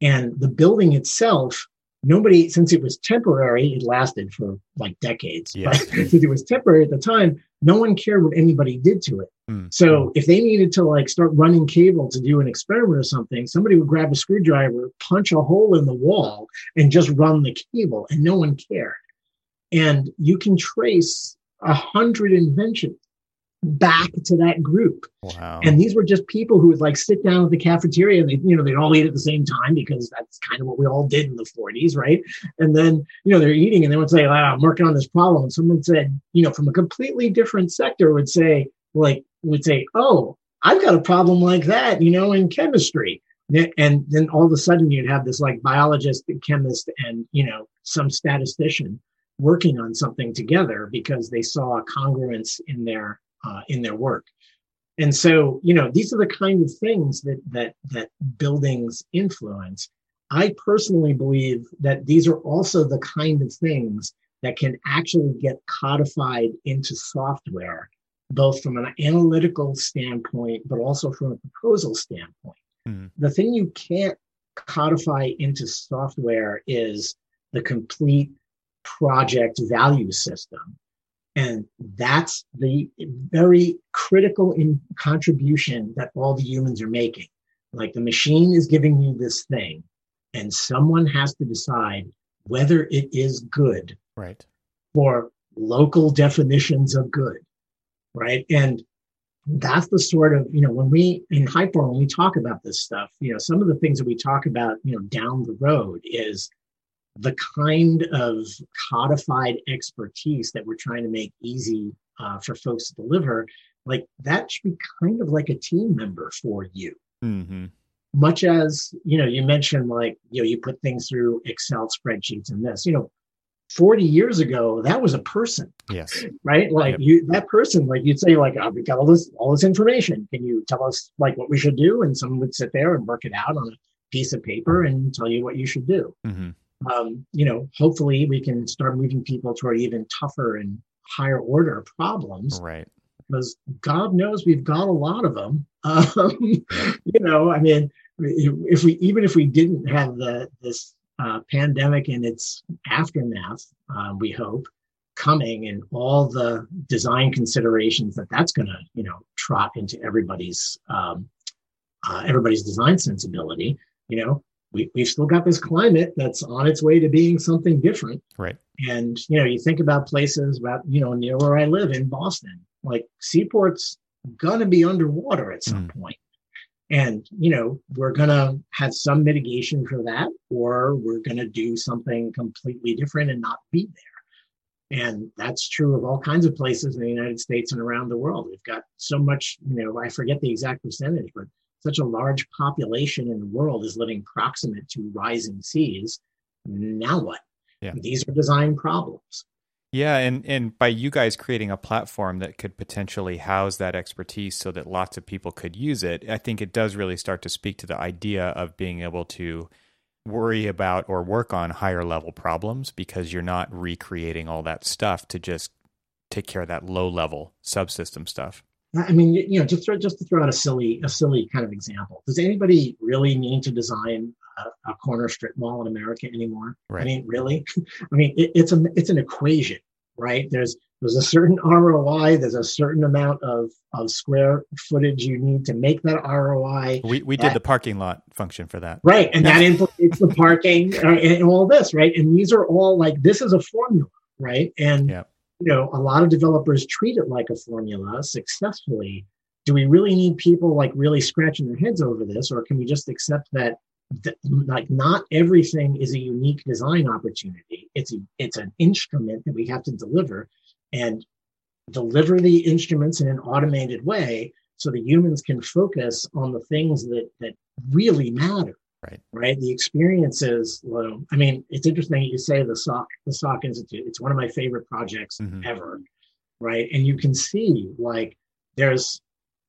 And the building itself, nobody, since it was temporary, it lasted for like decades. Yeah. But since it was temporary at the time, no one cared what anybody did to it. Mm. So if they needed to like start running cable to do an experiment or something, somebody would grab a screwdriver, punch a hole in the wall, and just run the cable, and no one cared. And you can trace a hundred inventions back to that group. Wow. And these were just people who would like sit down at the cafeteria and they, you know, they'd all eat at the same time because that's kind of what we all did in the 40s, right? And then, you know, they're eating and they would say, oh, I'm working on this problem. And someone said, you know, from a completely different sector would say, like, would say, oh, I've got a problem like that, you know, in chemistry. And then all of a sudden you'd have this like biologist, chemist, and, you know, some statistician working on something together because they saw a congruence in their uh, in their work. And so, you know, these are the kind of things that that that buildings influence. I personally believe that these are also the kind of things that can actually get codified into software, both from an analytical standpoint, but also from a proposal standpoint. Mm-hmm. The thing you can't codify into software is the complete project value system and that's the very critical in contribution that all the humans are making. Like the machine is giving you this thing, and someone has to decide whether it is good. Right. For local definitions of good. Right. And that's the sort of, you know, when we in Hypar, when we talk about this stuff, you know, some of the things that we talk about, you know, down the road is the kind of codified expertise that we're trying to make easy uh, for folks to deliver, like that should be kind of like a team member for you. Mm-hmm. Much as, you know, you mentioned like, you know, you put things through Excel spreadsheets and this, you know, 40 years ago, that was a person. Yes. Right. Like yep. you, that person, like you'd say, like, oh, we got all this, all this information. Can you tell us like what we should do? And someone would sit there and work it out on a piece of paper and tell you what you should do. Mm-hmm um, you know, hopefully we can start moving people toward even tougher and higher order problems. Right. Because God knows we've got a lot of them. Um, you know, I mean, if we even if we didn't have the this uh, pandemic and its aftermath, uh, we hope coming and all the design considerations that that's going to you know trot into everybody's um, uh, everybody's design sensibility. You know, we, we've still got this climate that's on its way to being something different. Right. And, you know, you think about places about, you know, near where I live in Boston, like seaport's going to be underwater at some Mm. point. And, you know, we're going to have some mitigation for that, or we're going to do something completely different and not be there. And that's true of all kinds of places in the United States and around the world. We've got so much, you know, I forget the exact percentage, but such a large population in the world is living proximate to rising seas. Now what? Yeah. These are design problems. Yeah, and and by you guys creating a platform that could potentially house that expertise so that lots of people could use it, I think it does really start to speak to the idea of being able to worry about or work on higher level problems because you're not recreating all that stuff to just take care of that low level subsystem stuff. I mean, you know, just throw, just to throw out a silly, a silly kind of example. Does anybody really need to design a, a corner strip mall in America anymore? Right. I mean, really? I mean, it, it's a, it's an equation, right? There's, there's a certain ROI. There's a certain amount of, of square footage you need to make that ROI. We we did the parking lot function for that. Right, and that implicates the parking uh, and all this, right? And these are all like this is a formula, right? And Yeah. You know, a lot of developers treat it like a formula successfully. Do we really need people like really scratching their heads over this, or can we just accept that, th- like, not everything is a unique design opportunity? It's a, it's an instrument that we have to deliver, and deliver the instruments in an automated way so the humans can focus on the things that that really matter Right. right? The experiences well i mean it's interesting you say the Salk the Salk institute. It's one of my favorite projects Mhm. ever right? And you can see like there's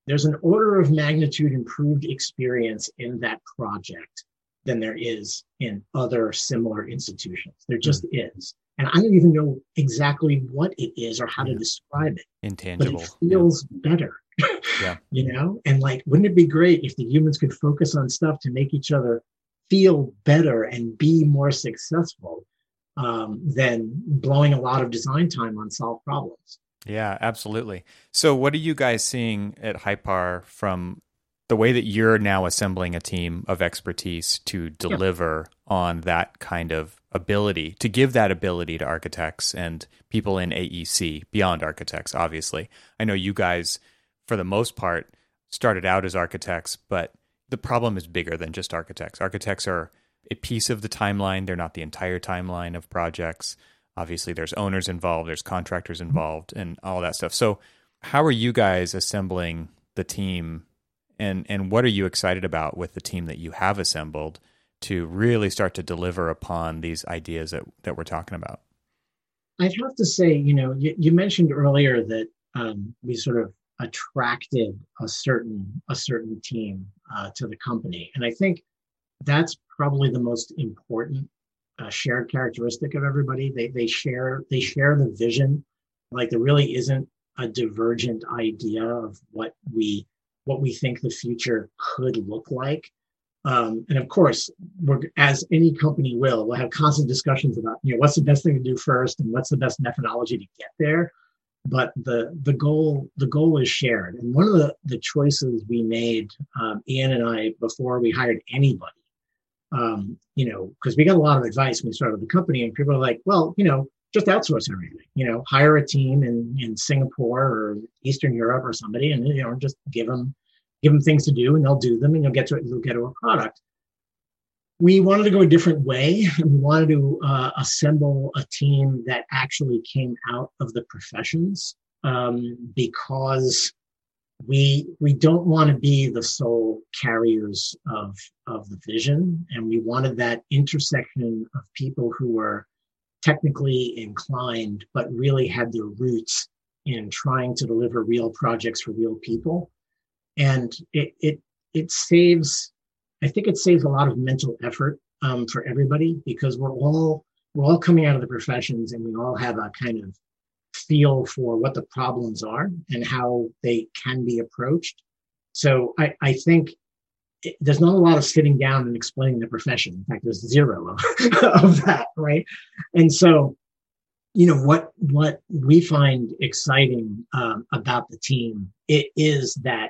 there's an order of magnitude improved experience in that project than there is in other similar institutions. There just is. And i don't even know exactly what it is or how to describe it. Intangible but Intangible. it feels better. Yeah. You know, and like, wouldn't it be great if the humans could focus on stuff to make each other feel better and be more successful um, than blowing a lot of design time on solved problems? Yeah, absolutely. So, what are you guys seeing at Hypar from the way that you're now assembling a team of expertise to deliver yeah. on that kind of ability, to give that ability to architects and people in AEC beyond architects, obviously? I know you guys, for the most part, started out as architects, but the problem is bigger than just architects. Architects are a piece of the timeline, they're not the entire timeline of projects. Obviously there's owners involved there's contractors involved and all that stuff. So how are you guys assembling the team? And and what are you excited about with the team that you have assembled to really start to deliver upon these ideas that that we're talking about? I'd have to say you know you, you mentioned earlier that um, we sort of attracted a certain a certain team uh, to the company and i think that's probably the most important a shared characteristic of everybody. They they share they share the vision. Like there really isn't a divergent idea of what we what we think the future could look like. Um, and of course, we're, as any company will, we'll have constant discussions about you know what's the best thing to do first and what's the best methodology to get there. But the the goal the goal is shared. And one of the the choices we made, um, Ian and I, before we hired anybody, um, you know, because we got a lot of advice when we started the company, and people are like, well, you know, just outsource everything. You know, hire a team in in Singapore or Eastern Europe or somebody, and you know, just give them give them things to do, and they'll do them, and you'll get to it. You'll get to a product. We wanted to go a different way. We wanted to uh, assemble a team that actually came out of the professions um, because we we don't want to be the sole carriers of of the vision and we wanted that intersection of people who were technically inclined but really had their roots in trying to deliver real projects for real people and it it it saves i think it saves a lot of mental effort um, for everybody because we're all we're all coming out of the professions and we all have a kind of feel for what the problems are and how they can be approached. So I, I think it, there's not a lot of sitting down and explaining the profession. In fact, there's zero of, of that, right? And so, you know what what we find exciting um, about the team it is that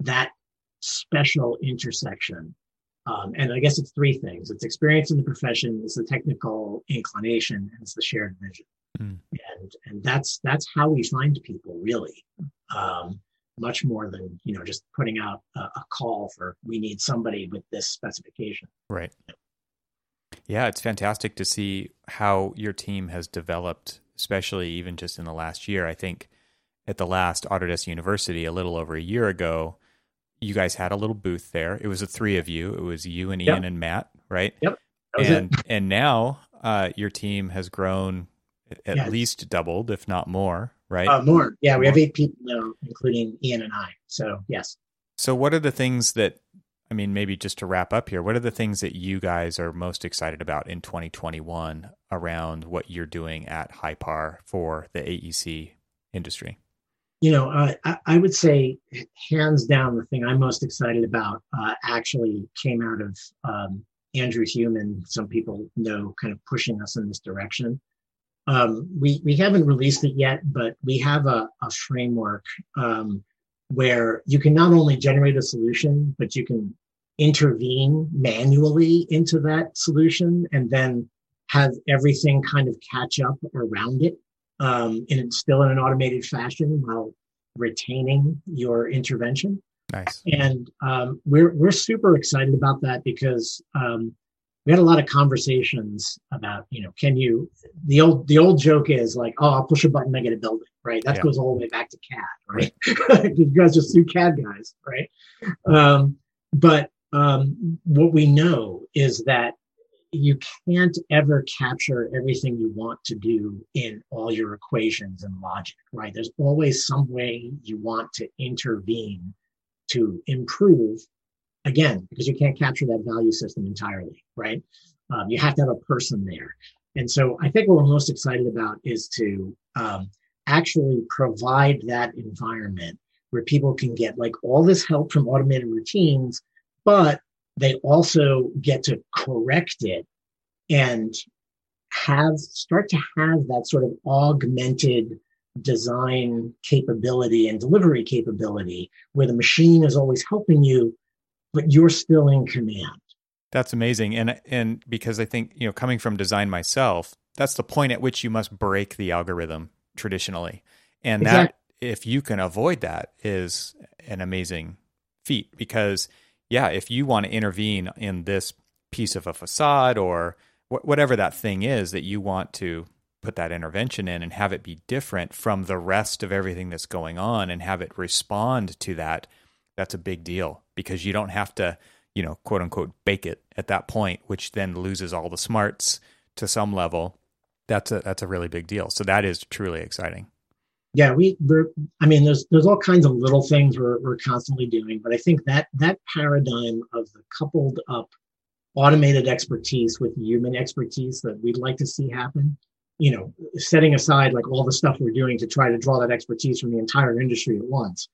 that special intersection um, and I guess it's three things. It's experience in the profession, it's the technical inclination, and it's the shared vision. Mm. And and that's that's how we find people really. Um, much more than you know just putting out a, a, call for we need somebody with this specification right yeah it's fantastic to see how your team has developed especially even just in the last year i think at the last autodesk university a little over a year ago you guys had a little booth there it was the three of you it was you and ian yep. and matt right yep and and now uh, your team has grown at least doubled, if not more, right? Uh, more. Yeah, we have eight people now, including Ian and I. So, yes. So, what are the things that, I mean, maybe just to wrap up here, what are the things that you guys are most excited about in 2021 around what you're doing at Hypar for the AEC industry? You know, uh, I, I, would say, hands down, the thing I'm most excited about uh, actually came out of um, Andrew Heumann, and some people know kind of pushing us in this direction. Um, we we haven't released it yet, but we have a, a framework um, where you can not only generate a solution, but you can intervene manually into that solution and then have everything kind of catch up around it um, and still in an automated fashion while retaining your intervention. Nice. And um, we're we're super excited about that because um, we had a lot of conversations about, you know, can you the old the old joke is like, oh, I'll push a button, I get a building, right? That yeah. goes all the way back to CAD, right? you guys are two CAD guys, right? Um, but um, what we know is that you can't ever capture everything you want to do in all your equations and logic, right? There's always some way you want to intervene to improve again, because you can't capture that value system entirely, right? Um, you have to have a person there. And so I think what we're most excited about is to um, actually provide that environment where people can get like all this help from automated routines, but they also get to correct it and have start to have that sort of augmented design capability and delivery capability where the machine is always helping you, but you're still in command. That's amazing. And and because I think, you know, coming from design myself, that's the point at which you must break the algorithm traditionally. And exactly. that if you can avoid that is an amazing feat because yeah, if you want to intervene in this piece of a facade or wh- whatever that thing is that you want to put that intervention in and have it be different from the rest of everything that's going on and have it respond to that, that's a big deal because you don't have to, you know, quote unquote, bake it at that point, which then loses all the smarts to some level. That's a that's a really big deal. So that is truly exciting. Yeah, we we're I mean there's there's all kinds of little things we're we're constantly doing, but I think that that paradigm of the coupled up automated expertise with human expertise that we'd like to see happen you know, setting aside like all the stuff we're doing to try to draw that expertise from the entire industry at once.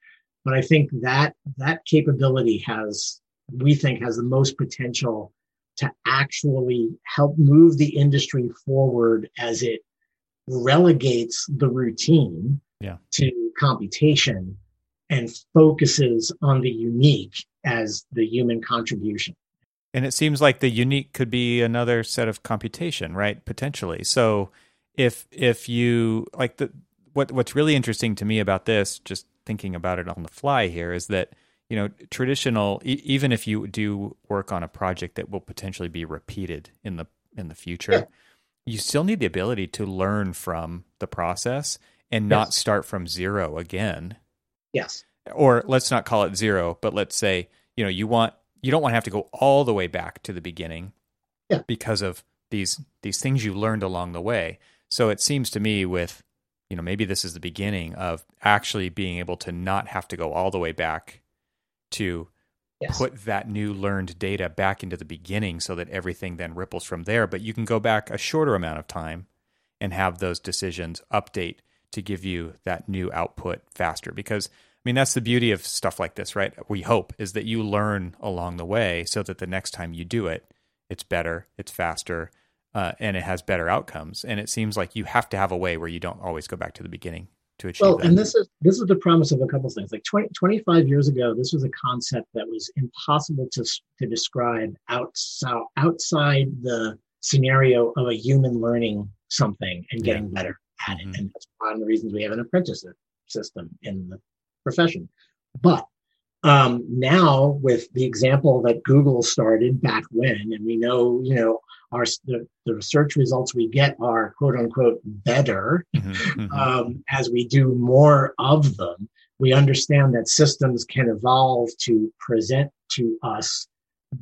But I think that that capability has, we think, has the most potential to actually help move the industry forward as it relegates the routine yeah. to computation and focuses on the unique as the human contribution. And it seems like the unique could be another set of computation, right? Potentially. So if if you like the what what's really interesting to me about this, just thinking about it on the fly here, is that you know traditional e- even if you do work on a project that will potentially be repeated in the in the future, yeah. you still need the ability to learn from the process and not yes. start from zero again. Yes. Or let's not call it zero, but let's say you know you want you don't want to have to go all the way back to the beginning yeah. because of these these things you learned along the way. So it seems to me with, you know, maybe this is the beginning of actually being able to not have to go all the way back to yes. put that new learned data back into the beginning so that everything then ripples from there. But you can go back a shorter amount of time and have those decisions update to give you that new output faster. Because I mean, that's the beauty of stuff like this, right? We hope is that you learn along the way so that the next time you do it, it's better, it's faster, uh, and it has better outcomes. And it seems like you have to have a way where you don't always go back to the beginning to achieve. Well, that. and this is this is the promise of a couple of things. Like 20, 25 years ago, this was a concept that was impossible to to describe outside outside the scenario of a human learning something and getting yeah. better at it. Mm-hmm. And that's one of the reasons we have an apprenticeship system in the profession. But um, now with the example that Google started back when, and we know, you know, our the, the research results we get are quote unquote better mm-hmm, mm-hmm. Um, as we do more of them. We understand that systems can evolve to present to us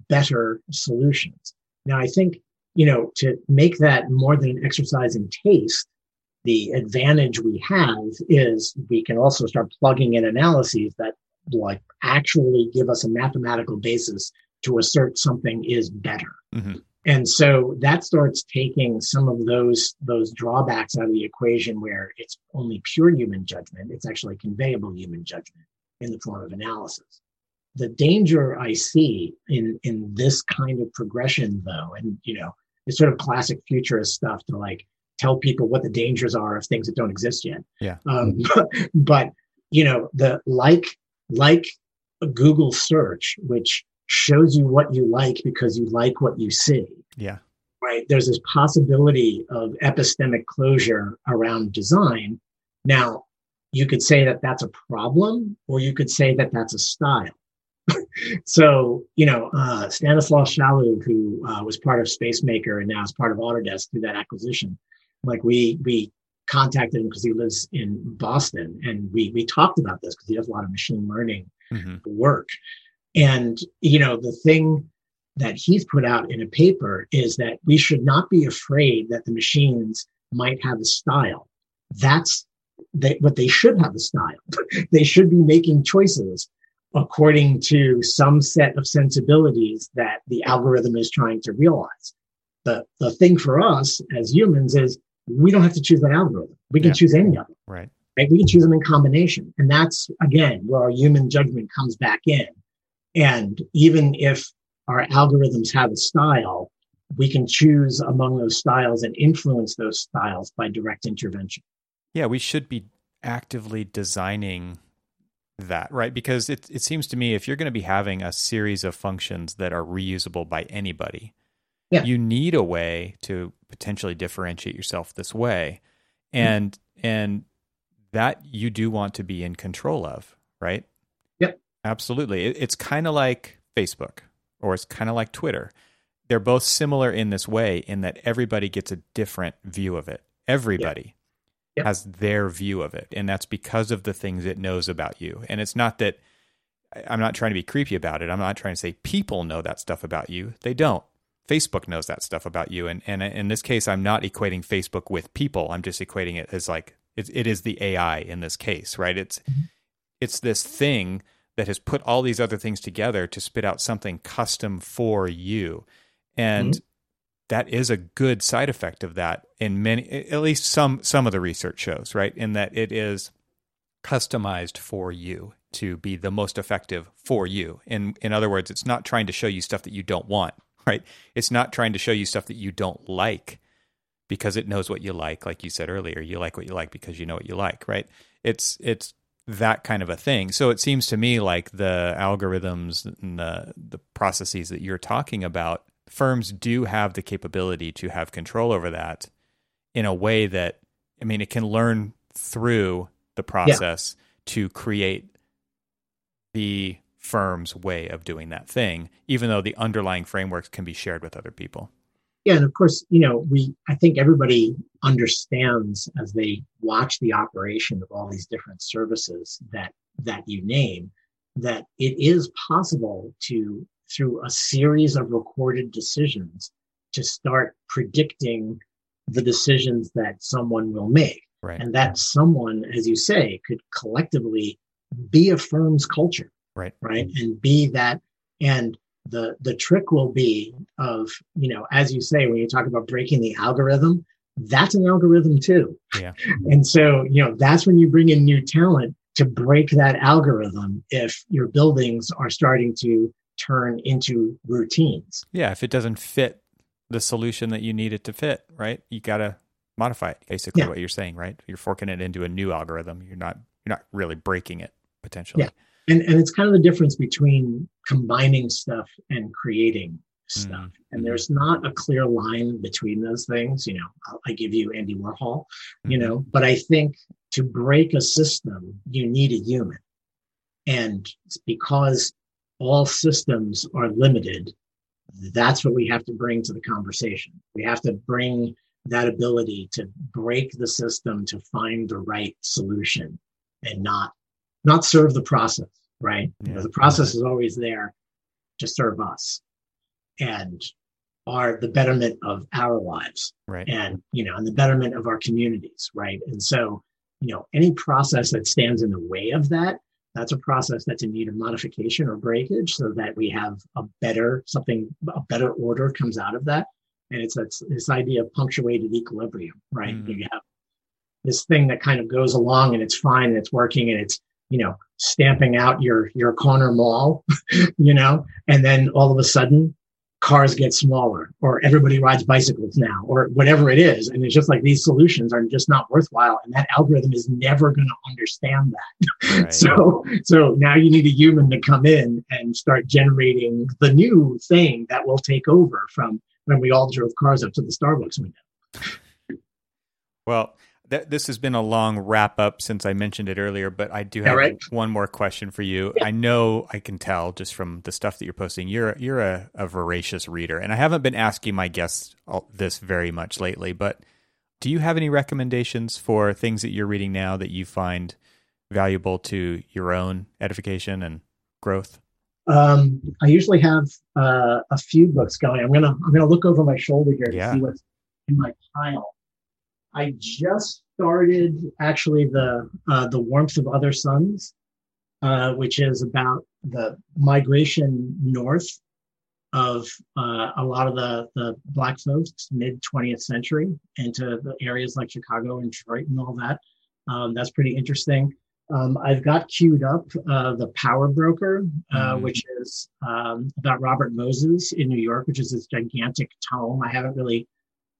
better solutions. Now, I think you know to make that more than an exercise in taste. The advantage we have is we can also start plugging in analyses that like actually give us a mathematical basis to assert something is better. Mm-hmm. And so that starts taking some of those those drawbacks out of the equation where it's only pure human judgment. It's actually conveyable human judgment in the form of analysis. The danger I see in in this kind of progression, though, and you know, it's sort of classic futurist stuff to like tell people what the dangers are of things that don't exist yet. Yeah. Um, but, but you know, the like like a Google search, which shows you what you like because you like what you see. Yeah. Right. There's this possibility of epistemic closure around design. Now, you could say that that's a problem, or you could say that that's a style. so, you know, uh, Stanislas Chaillou, who uh, was part of Spacemaker and now is part of Autodesk through that acquisition, like we we contacted him because he lives in Boston, and we we talked about this because he does a lot of machine learning mm-hmm. work. And, you know, the thing that he's put out in a paper is that we should not be afraid that the machines might have a style. That's they, what they should have a style. they should be making choices according to some set of sensibilities that the algorithm is trying to realize. The, the thing for us as humans is we don't have to choose that algorithm. We can yeah. choose any of them. Right. Right. We can choose them in combination. And that's again where our human judgment comes back in and even if our algorithms have a style, we can choose among those styles and influence those styles by direct intervention. Yeah, we should be actively designing that, right? Because it it seems to me if you're going to be having a series of functions that are reusable by anybody, yeah. you need a way to potentially differentiate yourself this way. And mm-hmm. and that you do want to be in control of, right? Yep. Absolutely. It, it's kind of like Facebook or it's kind of like Twitter. They're both similar in this way in that everybody gets a different view of it. Everybody yep. has their view of it. And that's because of the things it knows about you. And it's not that I'm not trying to be creepy about it. I'm not trying to say people know that stuff about you. They don't. Facebook knows that stuff about you. And, and in this case, I'm not equating Facebook with people. I'm just equating it as like it, it is the AI in this case, right? It's mm-hmm. it's this thing that has put all these other things together to spit out something custom for you, and mm-hmm. that is a good side effect of that. In many, at least some some of the research shows, right, in that it is customized for you to be the most effective for you. In in other words, it's not trying to show you stuff that you don't want, right? It's not trying to show you stuff that you don't like because it knows what you like like you said earlier you like what you like because you know what you like right it's it's that kind of a thing so it seems to me like the algorithms and the the processes that you're talking about firms do have the capability to have control over that in a way that i mean it can learn through the process yeah. to create the firm's way of doing that thing even though the underlying frameworks can be shared with other people yeah, and of course, you know, we I think everybody understands as they watch the operation of all these different services that that you name that it is possible to through a series of recorded decisions to start predicting the decisions that someone will make. Right. And that someone, as you say, could collectively be a firm's culture. Right. Right. And be that and the the trick will be of you know as you say when you talk about breaking the algorithm that's an algorithm too yeah and so you know that's when you bring in new talent to break that algorithm if your buildings are starting to turn into routines yeah if it doesn't fit the solution that you need it to fit right you got to modify it basically yeah. what you're saying right you're forking it into a new algorithm you're not you're not really breaking it potentially yeah and and it's kind of the difference between combining stuff and creating stuff. Mm-hmm. and there's not a clear line between those things you know. I give you andy warhol you mm-hmm. know but i think to break a system you need a human. And because all systems are limited that's what we have to bring to the conversation. We have to bring that ability to break the system to find the right solution and not not serve the process right? Yeah. You know, the process is always there to serve us and are the betterment of our lives right and you know and the betterment of our communities right and so you know any process that stands in the way of that that's a process that's in need of modification or breakage so that we have a better something a better order comes out of that and it's this, this idea of punctuated equilibrium right mm. you have this thing that kind of goes along and it's fine and it's working and it's you know, stamping out your your corner mall, you know, and then all of a sudden cars get smaller or everybody rides bicycles now or whatever it is. And it's just like these solutions are just not worthwhile and that algorithm is never going to understand that. Right. so so now you need a human to come in and start generating the new thing that will take over from when we all drove cars up to the starbucks window. Well th- this has been a long wrap up since I mentioned it earlier, but I do have right. one more question for you. Yeah. I know I can tell just from the stuff that you're posting, you're you're a, a voracious reader, and I haven't been asking my guests all, this very much lately. But do you have any recommendations for things that you're reading now that you find valuable to your own edification and growth? Um, I usually have uh, a few books going. I'm gonna I'm gonna look over my shoulder here to see what's in my pile. I just started actually the uh, the warmth of other suns, uh, which is about the migration north of uh, a lot of the the black folks mid 20th century into the areas like Chicago and Detroit and all that. Um, that's pretty interesting. Um, I've got queued up uh, the Power Broker, uh, mm. which is um, about Robert Moses in New York, which is this gigantic tome. I haven't really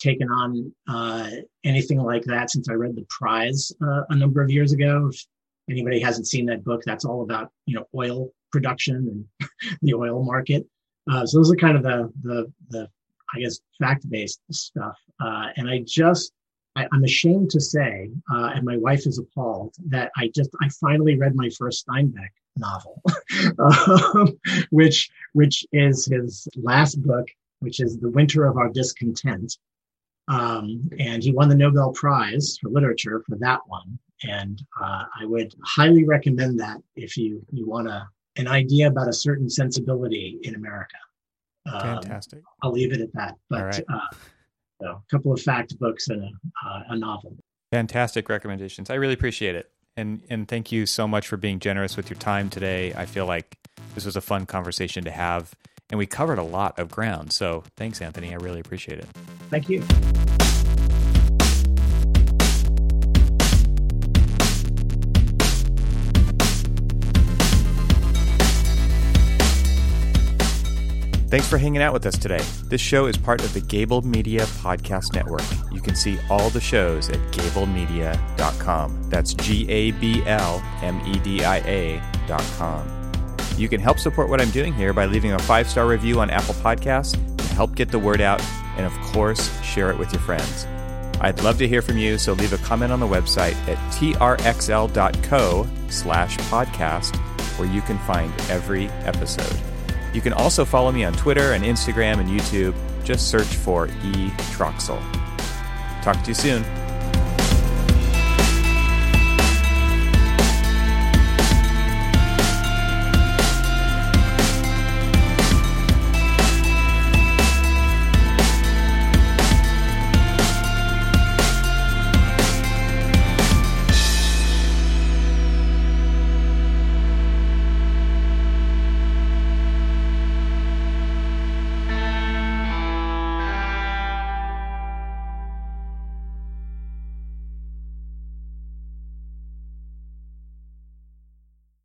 taken on uh, anything like that since I read The Prize uh, a number of years ago. If anybody hasn't seen that book, that's all about you know oil production and the oil market. Uh, so those are kind of the the the I guess fact based stuff. Uh, and I just I, am ashamed to say, uh, and my wife is appalled that I just I finally read my first Steinbeck novel, um, which which is his last book, which is The Winter of Our Discontent. Um, and he won the Nobel Prize for literature for that one. And uh, I would highly recommend that if you you want a an idea about a certain sensibility in America. Um, Fantastic. I'll leave it at that. But uh, so a couple of fact books and a, uh, a novel. Fantastic recommendations. I really appreciate it. And and thank you so much for being generous with your time today. I feel like this was a fun conversation to have and we covered a lot of ground. So thanks Anthony. I really appreciate it. Thank you. Thanks for hanging out with us today. This show is part of the Gabl Media Podcast Network. You can see all the shows at gablmedia.com. That's G A B L M E D I A.com. You can help support what I'm doing here by leaving a five star review on Apple Podcasts to help get the word out, and of course, share it with your friends. I'd love to hear from you, so leave a comment on the website at trxl.co slash podcast, where you can find every episode. You can also follow me on Twitter and Instagram and YouTube. Just search for E. Troxel. Talk to you soon.